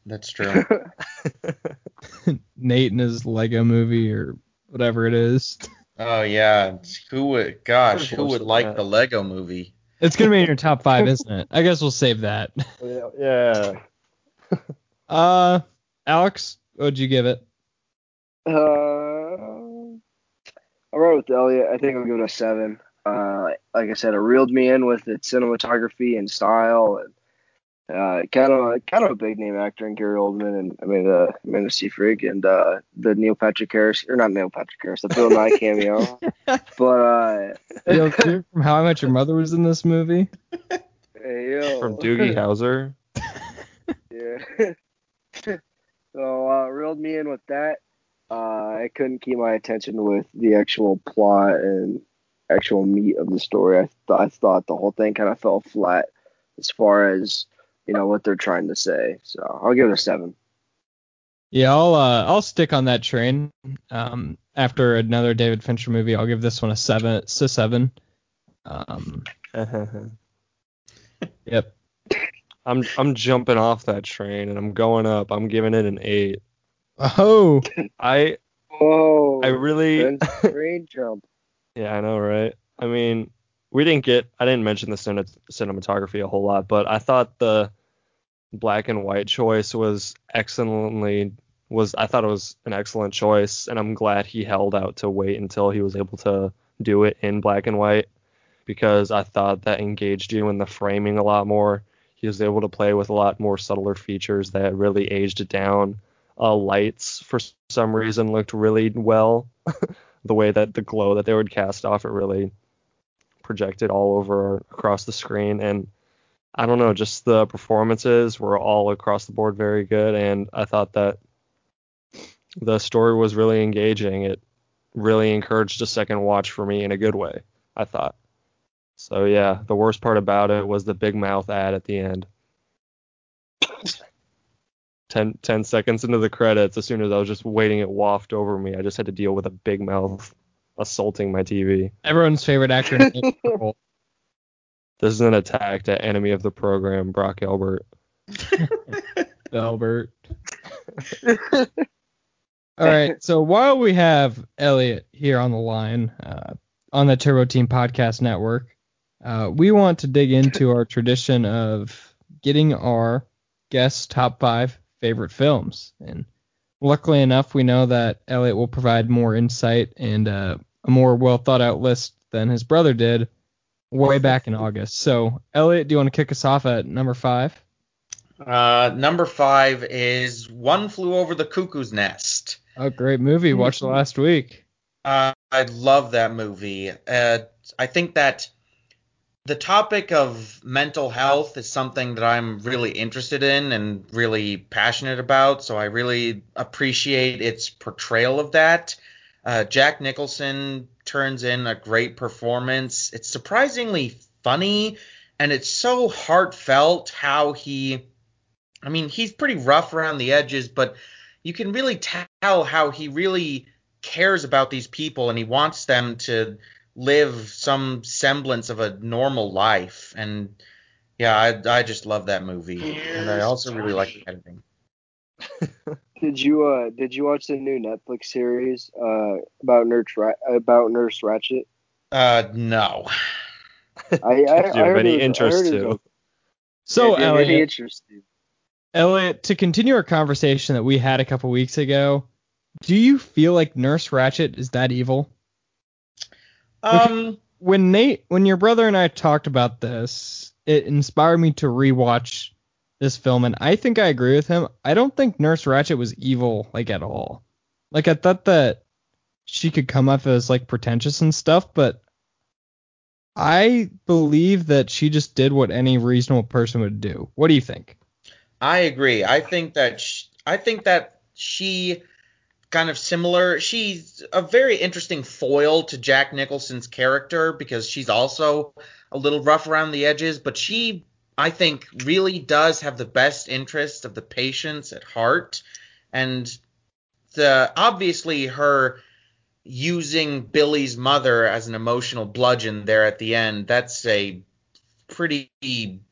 That's true. Nate and his Lego movie or whatever it is. Oh yeah, who would? Gosh, who would like Yeah. the Lego Movie? It's gonna be in your top five, isn't it? I guess we'll save that. Yeah. Uh, Alex, what'd you give it? Uh, I wrote with Elliot. I think I'll give it a seven. Uh, like I said, it reeled me in with its cinematography and style, and uh, kind of kind of a big name actor in Gary Oldman and I mean the uh, Amanda Seyfried and uh, the Neil Patrick Harris or not Neil Patrick Harris, the Bill Nye cameo. but uh, Yo, Clear from How I Met Your Mother was in this movie. hey, yo. From Doogie Howser. Yeah. so uh, reeled me in with that. Uh, I couldn't keep my attention with the actual plot and actual meat of the story. I thought I thought the whole thing kind of fell flat as far as you know what they're trying to say. So I'll give it a seven. Yeah, I'll uh, I'll stick on that train. Um, after another David Fincher movie, I'll give this one a seven. It's a seven. Um, yep. I'm I'm jumping off that train and I'm going up. I'm giving it an eight. Oh, I Whoa! I really train jump. Yeah, I know, right? I mean, we didn't get. I didn't mention the cine- cinematography a whole lot, but I thought the black and white choice was excellently was. I thought it was an excellent choice, and I'm glad he held out to wait until he was able to do it in black and white because I thought that engaged you in the framing a lot more. He was able to play with a lot more subtler features that really aged it down. Uh, lights, for some reason, looked really well. the way that the glow that they would cast off it really projected all over across the screen. And I don't know, just the performances were all across the board very good. And I thought that the story was really engaging. It really encouraged a second watch for me in a good way, I thought. So yeah, the worst part about it was the big mouth ad at the end. 10, 10 seconds into the credits, as soon as I was just waiting it waft over me, I just had to deal with a big mouth assaulting my TV. Everyone's favorite actor. in This is an attack to enemy of the program, Brock Elbert. Albert. All right. So while we have Elliot here on the line uh, on the Turbo Team Podcast Network, uh, we want to dig into our tradition of getting our guests' top five favorite films. And luckily enough, we know that Elliot will provide more insight and uh, a more well thought out list than his brother did way back in August. So, Elliot, do you want to kick us off at number five? Uh, number five is One Flew Over the Cuckoo's Nest. Oh, great movie. Watched last week. Uh, I love that movie. Uh, I think that the topic of mental health is something that I'm really interested in and really passionate about. So I really appreciate its portrayal of that. Uh, Jack Nicholson turns in a great performance. It's surprisingly funny and it's so heartfelt how he. I mean, he's pretty rough around the edges, but you can really tell how he really cares about these people and he wants them to live some semblance of a normal life. And yeah, I, I just love that movie. And I also really like the editing. Did you uh did you watch the new Netflix series uh about Nurse Ra- about Nurse Ratched? Uh, no. I I, I Do you have heard any it was- I interest heard it to? So, yeah, really Elliot, interesting. Elliot, to continue our conversation that we had a couple weeks ago, do you feel like Nurse Ratched is that evil? Um, When Nate, when your brother and I talked about this, it inspired me to rewatch this film, and I think I agree with him. I don't think Nurse Ratched was evil like at all. Like I thought that she could come off as like pretentious and stuff, but I believe that she just did what any reasonable person would do. What do you think? I agree. I think that sh- I think that she kind of similar. She's a very interesting foil to Jack Nicholson's character because she's also a little rough around the edges, but she I think really does have the best interest of the patients at heart and the obviously her using Billy's mother as an emotional bludgeon there at the end that's a pretty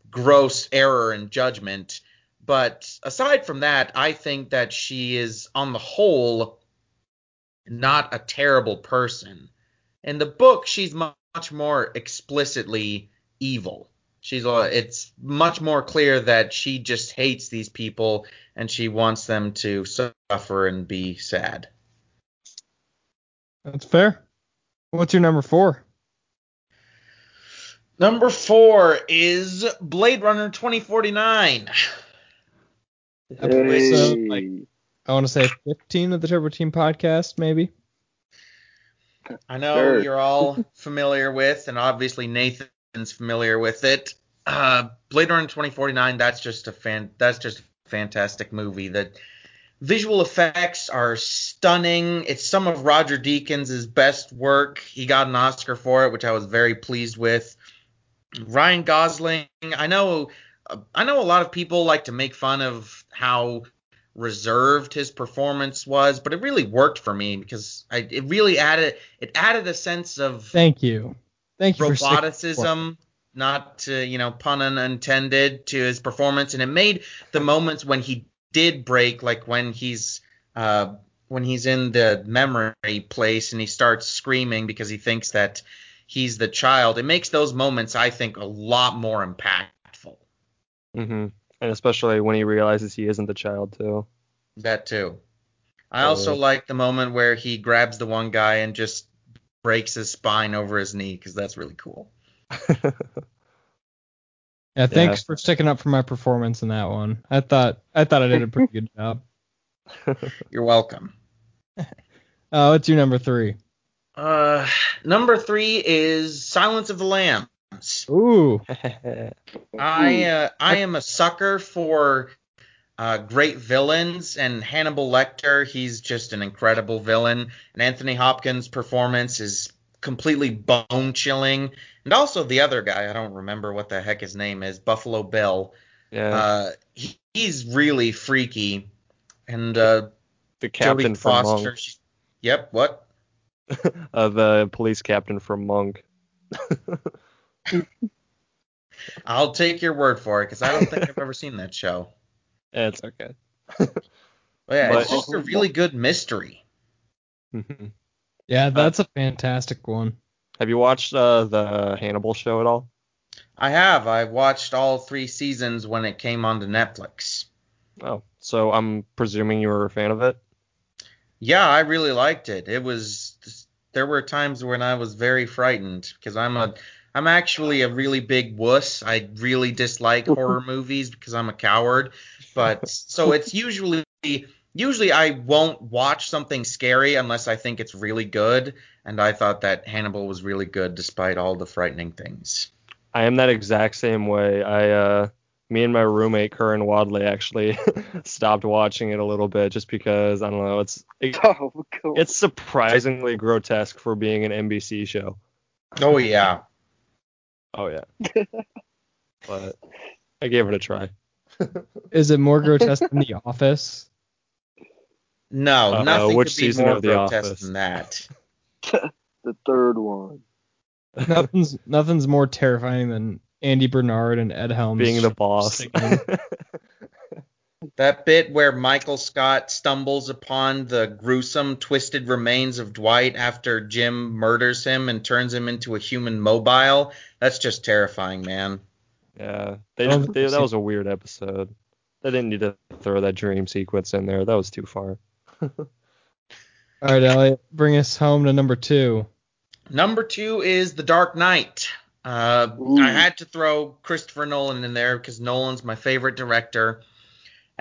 gross error in judgment but aside from that, I think that she is, on the whole, not a terrible person. In the book, she's much more explicitly evil. She's it's much more clear that she just hates these people and she wants them to suffer and be sad. That's fair. What's your number four? Number four is Blade Runner 2049. Episode, Hey. like, I want to say 15 of the Turbo Team podcast, maybe. I know Sure. you're all familiar with, and obviously Nathan's familiar with it. Uh, Blade Runner 2049. That's just a fan. That's just a fantastic movie. The visual effects are stunning. It's some of Roger Deakins' best work. He got an Oscar for it, which I was very pleased with. Ryan Gosling. I know. I know a lot of people like to make fun of how reserved his performance was, but it really worked for me because I, it really added it added a sense of Thank you. Thank you roboticism, not to, you know, pun unintended, to his performance, and it made the moments when he did break, like when he's uh, when he's in the memory place and he starts screaming because he thinks that he's the child. It makes those moments, I think, a lot more impactful. Hmm And especially when he realizes he isn't the child too. That too. I also like the moment where he grabs the one guy and just breaks his spine over his knee because that's really cool. Yeah, thanks for sticking up for my performance in that one. I thought I thought I did a pretty good job. You're welcome. Uh, what's your number three? Uh, number three is Silence of the Lambs. Ooh, I uh, I am a sucker for uh, great villains, and Hannibal Lecter, he's just an incredible villain. And Anthony Hopkins' performance is completely bone chilling. And also the other guy, I don't remember what the heck his name is, Buffalo Bill. yeah. Uh, he, he's really freaky. And uh, the captain Jodie from Foster, Monk. she- yep, what? Uh, the police captain from Monk. I'll take your word for it because I don't think I've ever seen that show. Yeah, it's okay. But yeah, it's just a really good mystery. Mhm. yeah, that's a fantastic one. Have you watched uh, the Hannibal show at all? I have. I've watched all three seasons when it came onto Netflix. Oh, so I'm presuming you were a fan of it. Yeah, I really liked it. It was there were times when I was very frightened because I'm a I'm actually a really big wuss. I really dislike horror movies because I'm a coward. But so it's usually usually I won't watch something scary unless I think it's really good. And I thought that Hannibal was really good despite all the frightening things. I am that exact same way. I uh me and my roommate Curran Wadley actually stopped watching it a little bit just because I don't know, it's it, Oh, cool. it's surprisingly grotesque for being an NBC show. Oh yeah. Oh yeah. but I gave it a try. Is it more grotesque than The Office? No, Uh, nothing which could be season more of The grotesque Office? than that. the third one. nothing's nothing's more terrifying than Andy Bernard and Ed Helms being the boss. singing. That bit where Michael Scott stumbles upon the gruesome, twisted remains of Dwight after Jim murders him and turns him into a human mobile, that's just terrifying, man. yeah. They, I don't think they, that was a weird episode. They didn't need to throw that dream sequence in there. That was too far. All right, Elliot, bring us home to number two. Number two is The Dark Knight. Uh, I had to throw Christopher Nolan in there because Nolan's my favorite director.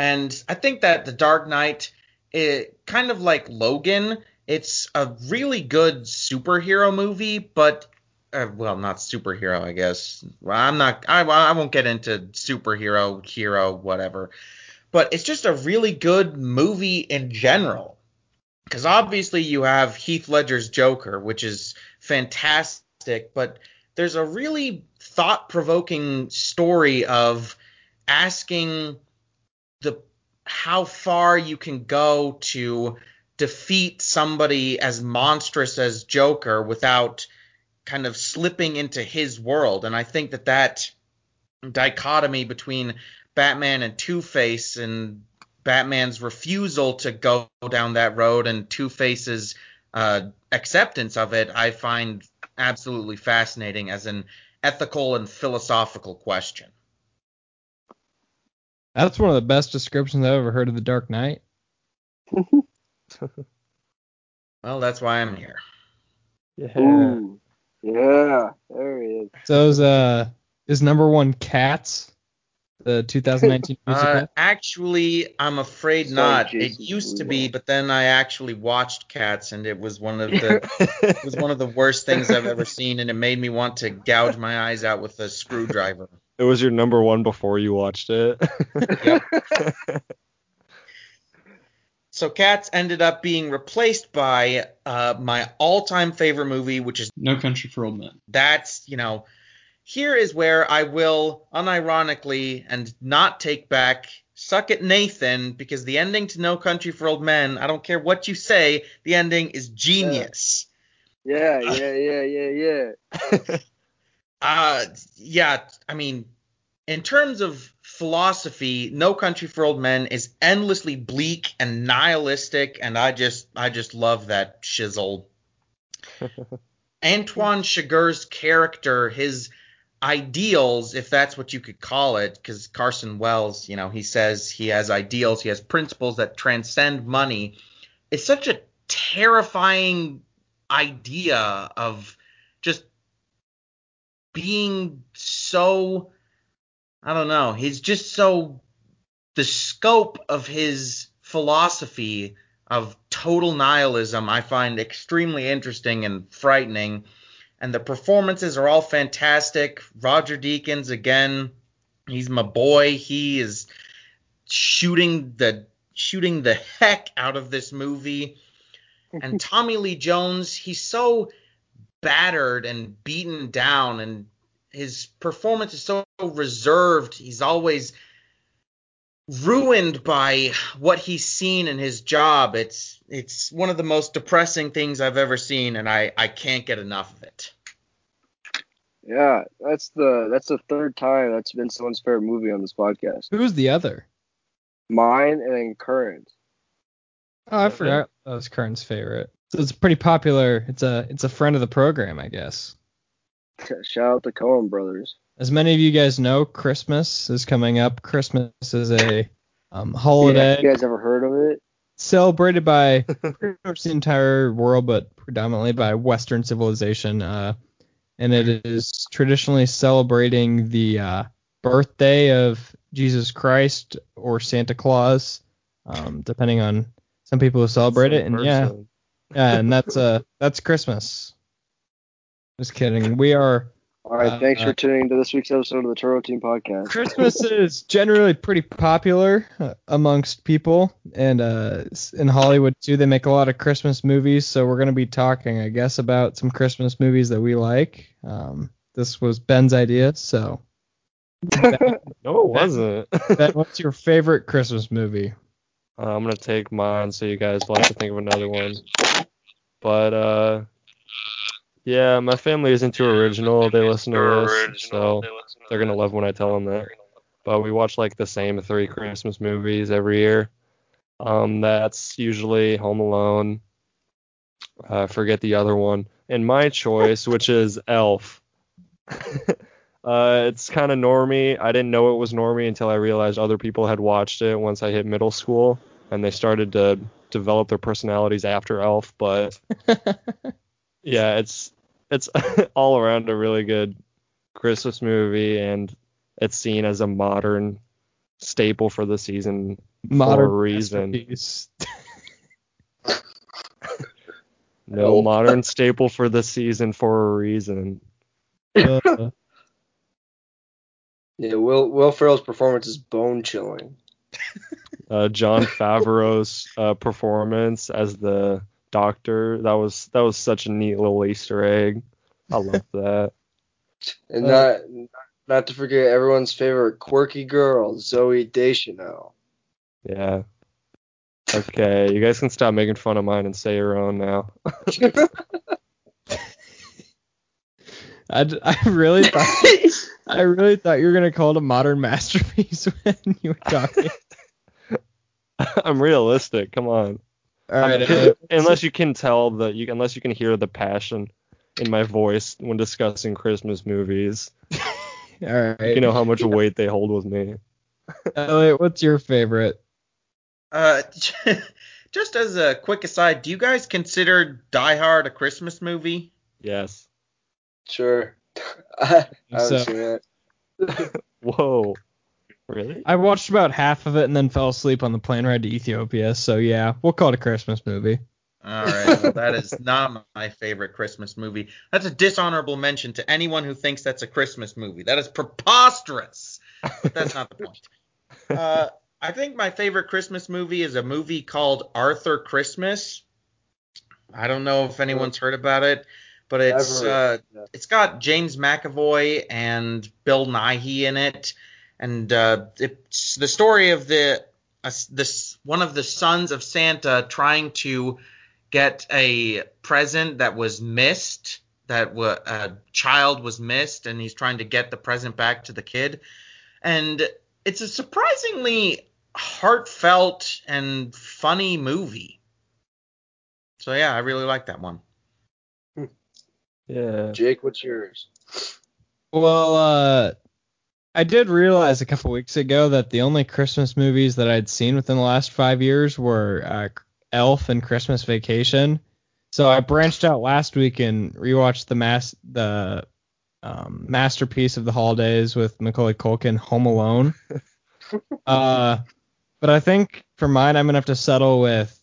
And I think that The Dark Knight, it, kind of like Logan, it's a really good superhero movie, but uh, well, not superhero, I guess. Well, I'm not. I, I won't get into superhero, hero, whatever. But it's just a really good movie in general. Because obviously you have Heath Ledger's Joker, which is fantastic, but there's a really thought-provoking story of asking the how far you can go to defeat somebody as monstrous as Joker without kind of slipping into his world. And I think that that dichotomy between Batman and Two-Face and Batman's refusal to go down that road and Two-Face's uh, acceptance of it, I find absolutely fascinating as an ethical and philosophical question. That's one of the best descriptions I've ever heard of The Dark Knight. Well, that's why I'm here. Yeah. Ooh. Yeah. There he is. So is uh is number one Cats, the 2019 musical? Uh, actually, I'm afraid Sorry, not. It used to be, Derulo. but then I actually watched Cats, and it was one of the it was one of the worst things I've ever seen, and it made me want to gouge my eyes out with a screwdriver. it was your number one before you watched it. Yep. So Cats ended up being replaced by uh, my all-time favorite movie, which is No Country for Old Men. that's you know here is where I will unironically and not take back suck it Nathan because the ending to No Country for Old Men I don't care what you say the ending is genius. Yeah. Yeah. Yeah. Yeah. Yeah. Uh yeah, I mean in terms of philosophy, No Country for Old Men, is endlessly bleak and nihilistic, and I just I just love that shizzle. Antoine Chigurh's character, his ideals, if that's what you could call it, because Carson Wells, you know, he says he has ideals, he has principles that transcend money. It's such a terrifying idea of just being so I don't know, he's just so the scope of his philosophy of total nihilism I find extremely interesting and frightening. And the performances are all fantastic. Roger Deakins again, he's my boy. He is shooting the shooting the heck out of this movie. And Tommy Lee Jones, he's so battered and beaten down and his performance is so reserved. He's always ruined by what he's seen in his job. It's it's one of the most depressing things I've ever seen, and I I can't get enough of it. Yeah, that's the that's the third time that's been someone's favorite movie on this podcast. Who's the other? Mine and then Curran. Oh, I forgot that was Curran's favorite. So it's pretty popular. It's a it's a friend of the program, I guess. Shout out to Coen brothers. As many of you guys know, Christmas is coming up. Christmas is a um, holiday You guys ever heard of it? celebrated by pretty much the entire world, but predominantly by Western civilization. Uh, and it is traditionally celebrating the uh, birthday of Jesus Christ or Santa Claus, um, depending on some people who celebrate it. And yeah, yeah, and that's uh that's Christmas. Just kidding. We are All right, Uh, thanks uh, for tuning into this week's episode of the Turbo Team Podcast. Christmas is generally pretty popular uh, amongst people, and uh, in Hollywood too, they make a lot of Christmas movies. So we're gonna be talking, I guess, about some Christmas movies that we like. Um, this was Ben's idea, so No, it wasn't. Ben, what's your favorite Christmas movie? Uh, I'm gonna take mine, so you guys will have to think of another one. But uh, yeah, my family isn't too original. They listen to this, so they're gonna love when I tell them that. But we watch like the same three Christmas movies every year. Um, that's usually Home Alone. Uh, forget the other one. And my choice, which is Elf. uh, it's kind of normie. I didn't know it was normie until I realized other people had watched it once I hit middle school, and they started to develop their personalities after Elf. But yeah, it's it's all around a really good Christmas movie, and it's seen as a modern staple for the season Modern for a reason. No Oh. modern staple for the season for a reason. Uh, Yeah, Will Will Ferrell's performance is bone chilling. Uh, Jon Favreau's uh, performance as the doctor that was that was such a neat little Easter egg. I love that. And Uh, not not to forget everyone's favorite quirky girl, Zooey Deschanel. Yeah. Okay, you guys can stop making fun of mine and say your own now. I, d- I really thought I really thought you were gonna call it a modern masterpiece when you were talking. I'm realistic. Come on. All right, uh, unless you can tell the you unless you can hear the passion in my voice when discussing Christmas movies, all right. you know how much weight they hold with me. Elliot, what's your favorite? Uh, just as a quick aside, do you guys consider Die Hard a Christmas movie? Yes. Sure. I haven't So- seen it. Whoa. Really? I watched about half of it and then fell asleep on the plane ride to Ethiopia. So yeah, we'll call it a Christmas movie. All right, well, that is not my favorite Christmas movie. That's a dishonorable mention to anyone who thinks that's a Christmas movie. That is preposterous. But that's not the point. Uh, I think my favorite Christmas movie is a movie called Arthur Christmas. I don't know if anyone's heard about it, but it's uh, it's got James McAvoy and Bill Nighy in it, and uh, it's the story of the uh, this one of the sons of Santa trying to get a present that was missed, that wa- a child was missed, and he's trying to get the present back to the kid. And it's a surprisingly heartfelt and funny movie. So yeah, I really like that one. Yeah. Jake, what's yours? Well, uh, I did realize a couple weeks ago that the only Christmas movies that I'd seen within the last five years were uh, Elf and Christmas Vacation. So I branched out last week and rewatched the mas- the um, masterpiece of the holidays with Macaulay Culkin, Home Alone. uh, but I think for mine, I'm gonna have to settle with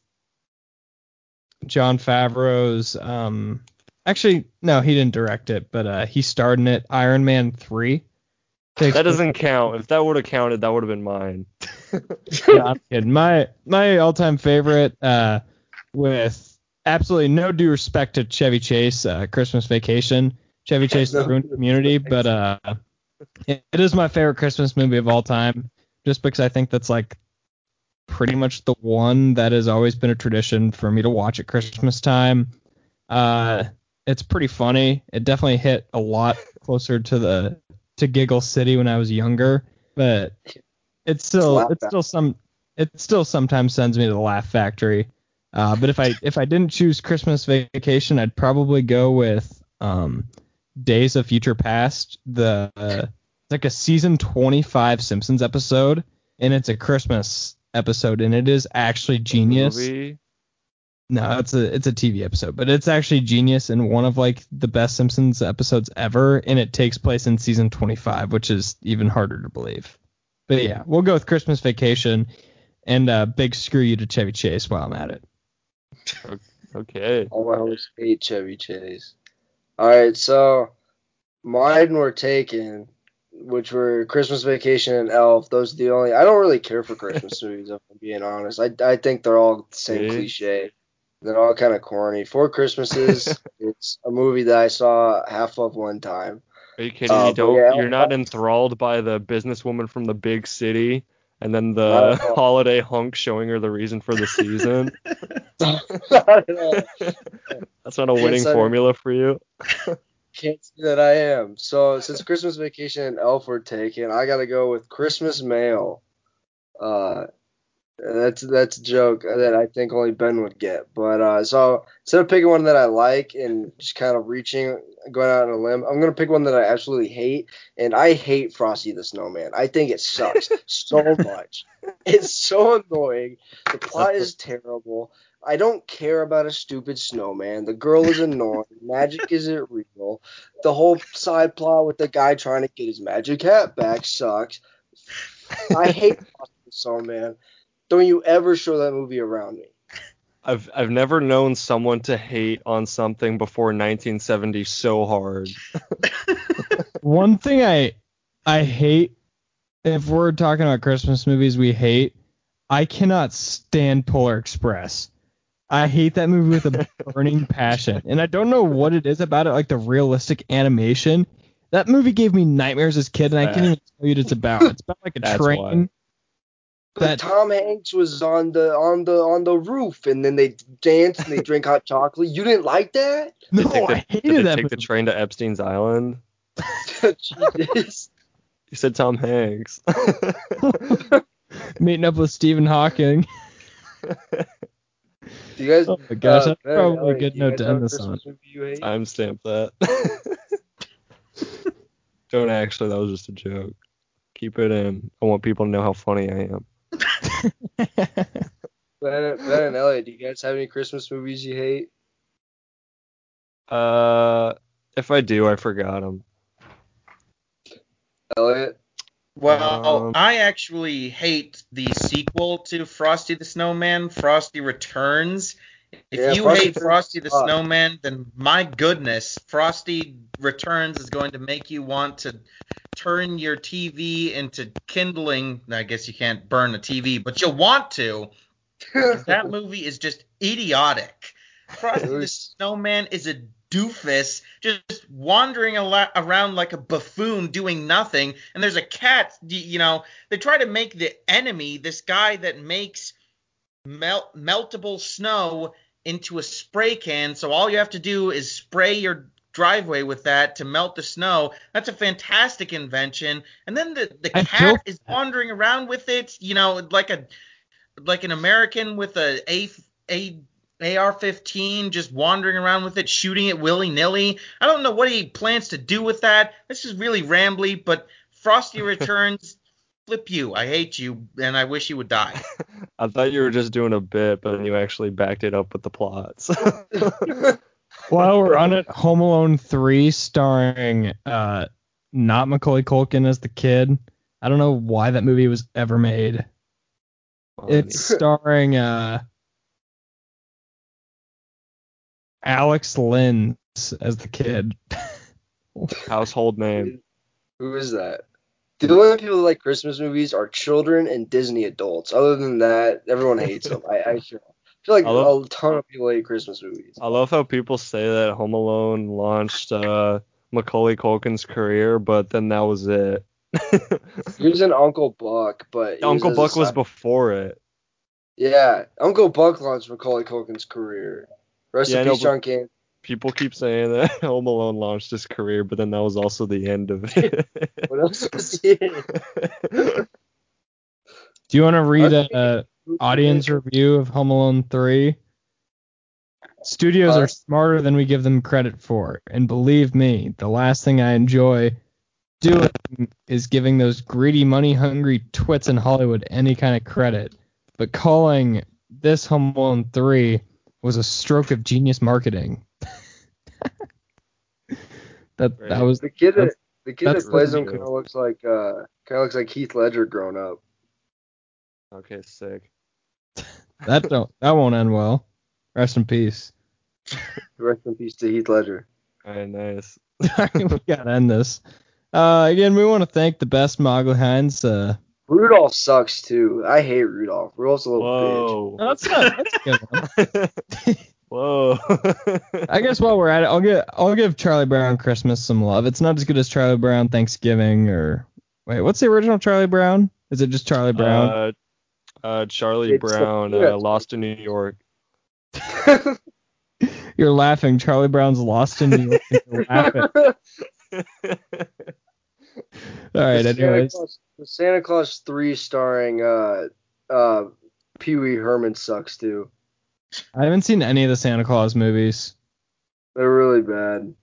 Jon Favreau's. Um, actually, no, he didn't direct it, but uh, he starred in it. Iron Man three. Takes That doesn't count. If that would have counted, that would have been mine. no, I'm kidding. My my all time favorite, uh, with absolutely no due respect to Chevy Chase, uh, Christmas Vacation. Chevy Chase No ruined community, but uh, it, it is my favorite Christmas movie of all time, just because I think that's like pretty much the one that has always been a tradition for me to watch at Christmas time. Uh, it's pretty funny. It definitely hit a lot closer to the to Giggle City when I was younger, but it's still Laugh it's still some it still sometimes sends me to the Laugh Factory. Uh, but if I if I didn't choose Christmas Vacation, I'd probably go with um, Days of Future Past. The uh, it's like a season 25 Simpsons episode, and it's a Christmas episode, and it is actually genius. Movie. No, it's a it's a TV episode, but it's actually genius and one of like the best Simpsons episodes ever, and it takes place in season 25, which is even harder to believe. But yeah, we'll go with Christmas Vacation, and uh, big screw you to Chevy Chase while I'm at it. Okay. Oh, I always hate Chevy Chase. All right, so mine were taken, which were Christmas Vacation and Elf. Those are the only. I don't really care for Christmas movies, if I'm being honest. I I think they're all the same See? cliche. They're all kind of corny. Four Christmases. it's a movie that I saw half of one time. Are you kidding Uh, me? but Don't yeah, you're not enthralled by the businesswoman from the big city and then the holiday hunk showing her the reason for the season? Not at all. That's not a winning Yes, formula for you. Can't say that I am. So since Christmas Vacation and Elf were taken, I gotta go with Christmas Mail. Uh, that's that's a joke that I think only Ben would get. But uh, so instead of picking one that I like and just kind of reaching, going out on a limb, I'm gonna pick one that I absolutely hate, and I hate Frosty the Snowman. I think it sucks so much. It's so annoying. The plot is terrible. I don't care about a stupid snowman. The girl is annoying. Magic isn't real. The whole side plot with the guy trying to get his magic hat back sucks. I hate Frosty the Snowman. Don't you ever show that movie around me. I've I've never known someone to hate on something before 1970 so hard. One thing I I hate if we're talking about Christmas movies we hate, I cannot stand Polar Express. I hate that movie with a burning passion. And I don't know what it is about it, like the realistic animation. That movie gave me nightmares as a kid, and I can't uh, even tell you what it's about. It's about like a That's train. why. But Tom Hanks was on the on the on the roof, and then they dance and they drink hot chocolate. You didn't like that? No, Did they take the, I did hated they that take the train to Epstein's Island? Jesus. You said Tom Hanks. Meeting up with Stephen Hawking. Do you guys? Oh my gosh, uh, that's Ben, probably a Elliot, good do note to end this on. movie you hate? Timestamp that. Don't actually. That was just a joke. Keep it in. I want people to know how funny I am. Ben, ben and Elliot, do you guys have any Christmas movies you hate? Uh, if I do, I forgot them. Elliot? Well, Um, I actually hate the sequel to Frosty the Snowman, Frosty Returns. If Yeah, you Frosty hate Frosty the. Snowman, then my goodness, Frosty Returns is going to make you want to turn your TV into kindling. I guess you can't burn a TV, but you'll want to. That movie is just idiotic. Frosty the Snowman is a doofus just wandering ala- around like a buffoon doing nothing and there's a cat you know they try to make the enemy this guy that makes melt meltable snow into a spray can so all you have to do is spray your driveway with that to melt the snow. That's a fantastic invention. And then the the I cat is wandering around with it, you know, like a like an American with a a a AR-15 just wandering around with it, shooting it willy-nilly. I don't know what he plans to do with that. This is really rambly, but Frosty Returns, flip you. I hate you, and I wish you would die. I thought you were just doing a bit, but then you actually backed it up with the plots. While we're on it, Home Alone 3 starring uh not Macaulay Culkin as the kid. I don't know why that movie was ever made. It's starring uh Alex Linz as the kid. household name. Who is that? The only people who like Christmas movies are children and Disney adults. Other than that, everyone hates them. I, I feel like Although- a ton of people hate Christmas movies. I love how people say that Home Alone launched uh, Macaulay Culkin's career, but then that was it. He was in Uncle Buck, but Uncle Buck was before it. Yeah, Uncle Buck launched Macaulay Culkin's career. Rest Yeah, in peace, John Candy. People keep saying that Home Alone launched his career, but then that was also the end of it. What else was he in? Do you want to read a audience review of Home Alone 3? Studios Uh, are smarter than we give them credit for, and believe me, the last thing I enjoy doing is giving those greedy, money-hungry twits in Hollywood any kind of credit. But calling this Home Alone 3 was a stroke of genius marketing. That that was The kid that the kid that plays him kind of looks like uh kind of looks like Heath Ledger grown up. okay, sick. that don't that won't end well. Rest in peace. Rest in peace to Heath Ledger. All right, nice. we gotta end this. Uh, again, we want to thank the best Moglehines. Uh, Rudolph sucks too. I hate Rudolph. Rudolph's a little Whoa. that's not that's a good one. Whoa. I guess while we're at it, I'll give I'll give Charlie Brown Christmas some love. It's not as good as Charlie Brown Thanksgiving or wait, what's the original Charlie Brown? Is it just Charlie Brown? Uh, uh, Charlie It's the- Brown, yeah. uh, Lost in New York. You're laughing. Charlie Brown's lost in New York. You're laughing. All right. the, Santa Anyways, Claus, the Santa Clause three starring uh uh Pee Wee Herman sucks too. I haven't seen any of the Santa Clause movies. They're really bad.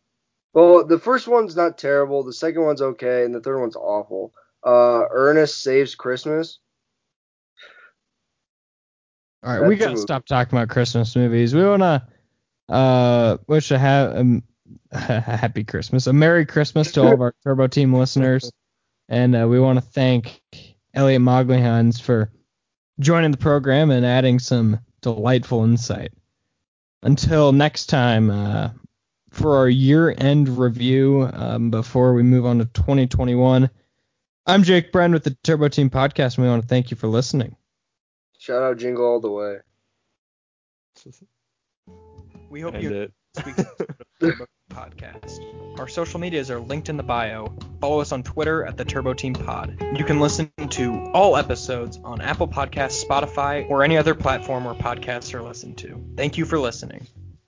Well, the first one's not terrible. The second one's okay, and the third one's awful. Uh, Ernest Saves Christmas. All right, we That's a gotta stop talking about Christmas movies. We wanna uh wish a ha- um, a happy Christmas, a Merry Christmas to all of our Turbo Team listeners, and uh, we want to thank Elliot Moglehans for joining the program and adding some delightful insight. Until next time, uh, for our year-end review, um, before we move on to 2021, I'm Jake Bren with the Turbo Team Podcast, and we want to thank you for listening. Shout out Jingle All the Way. We hope End you Podcast. Our social medias are linked in the bio. Follow us on Twitter at the Turbo Team Pod. You can listen to all episodes on Apple Podcasts, Spotify, or any other platform where podcasts are listened to. Thank you for listening.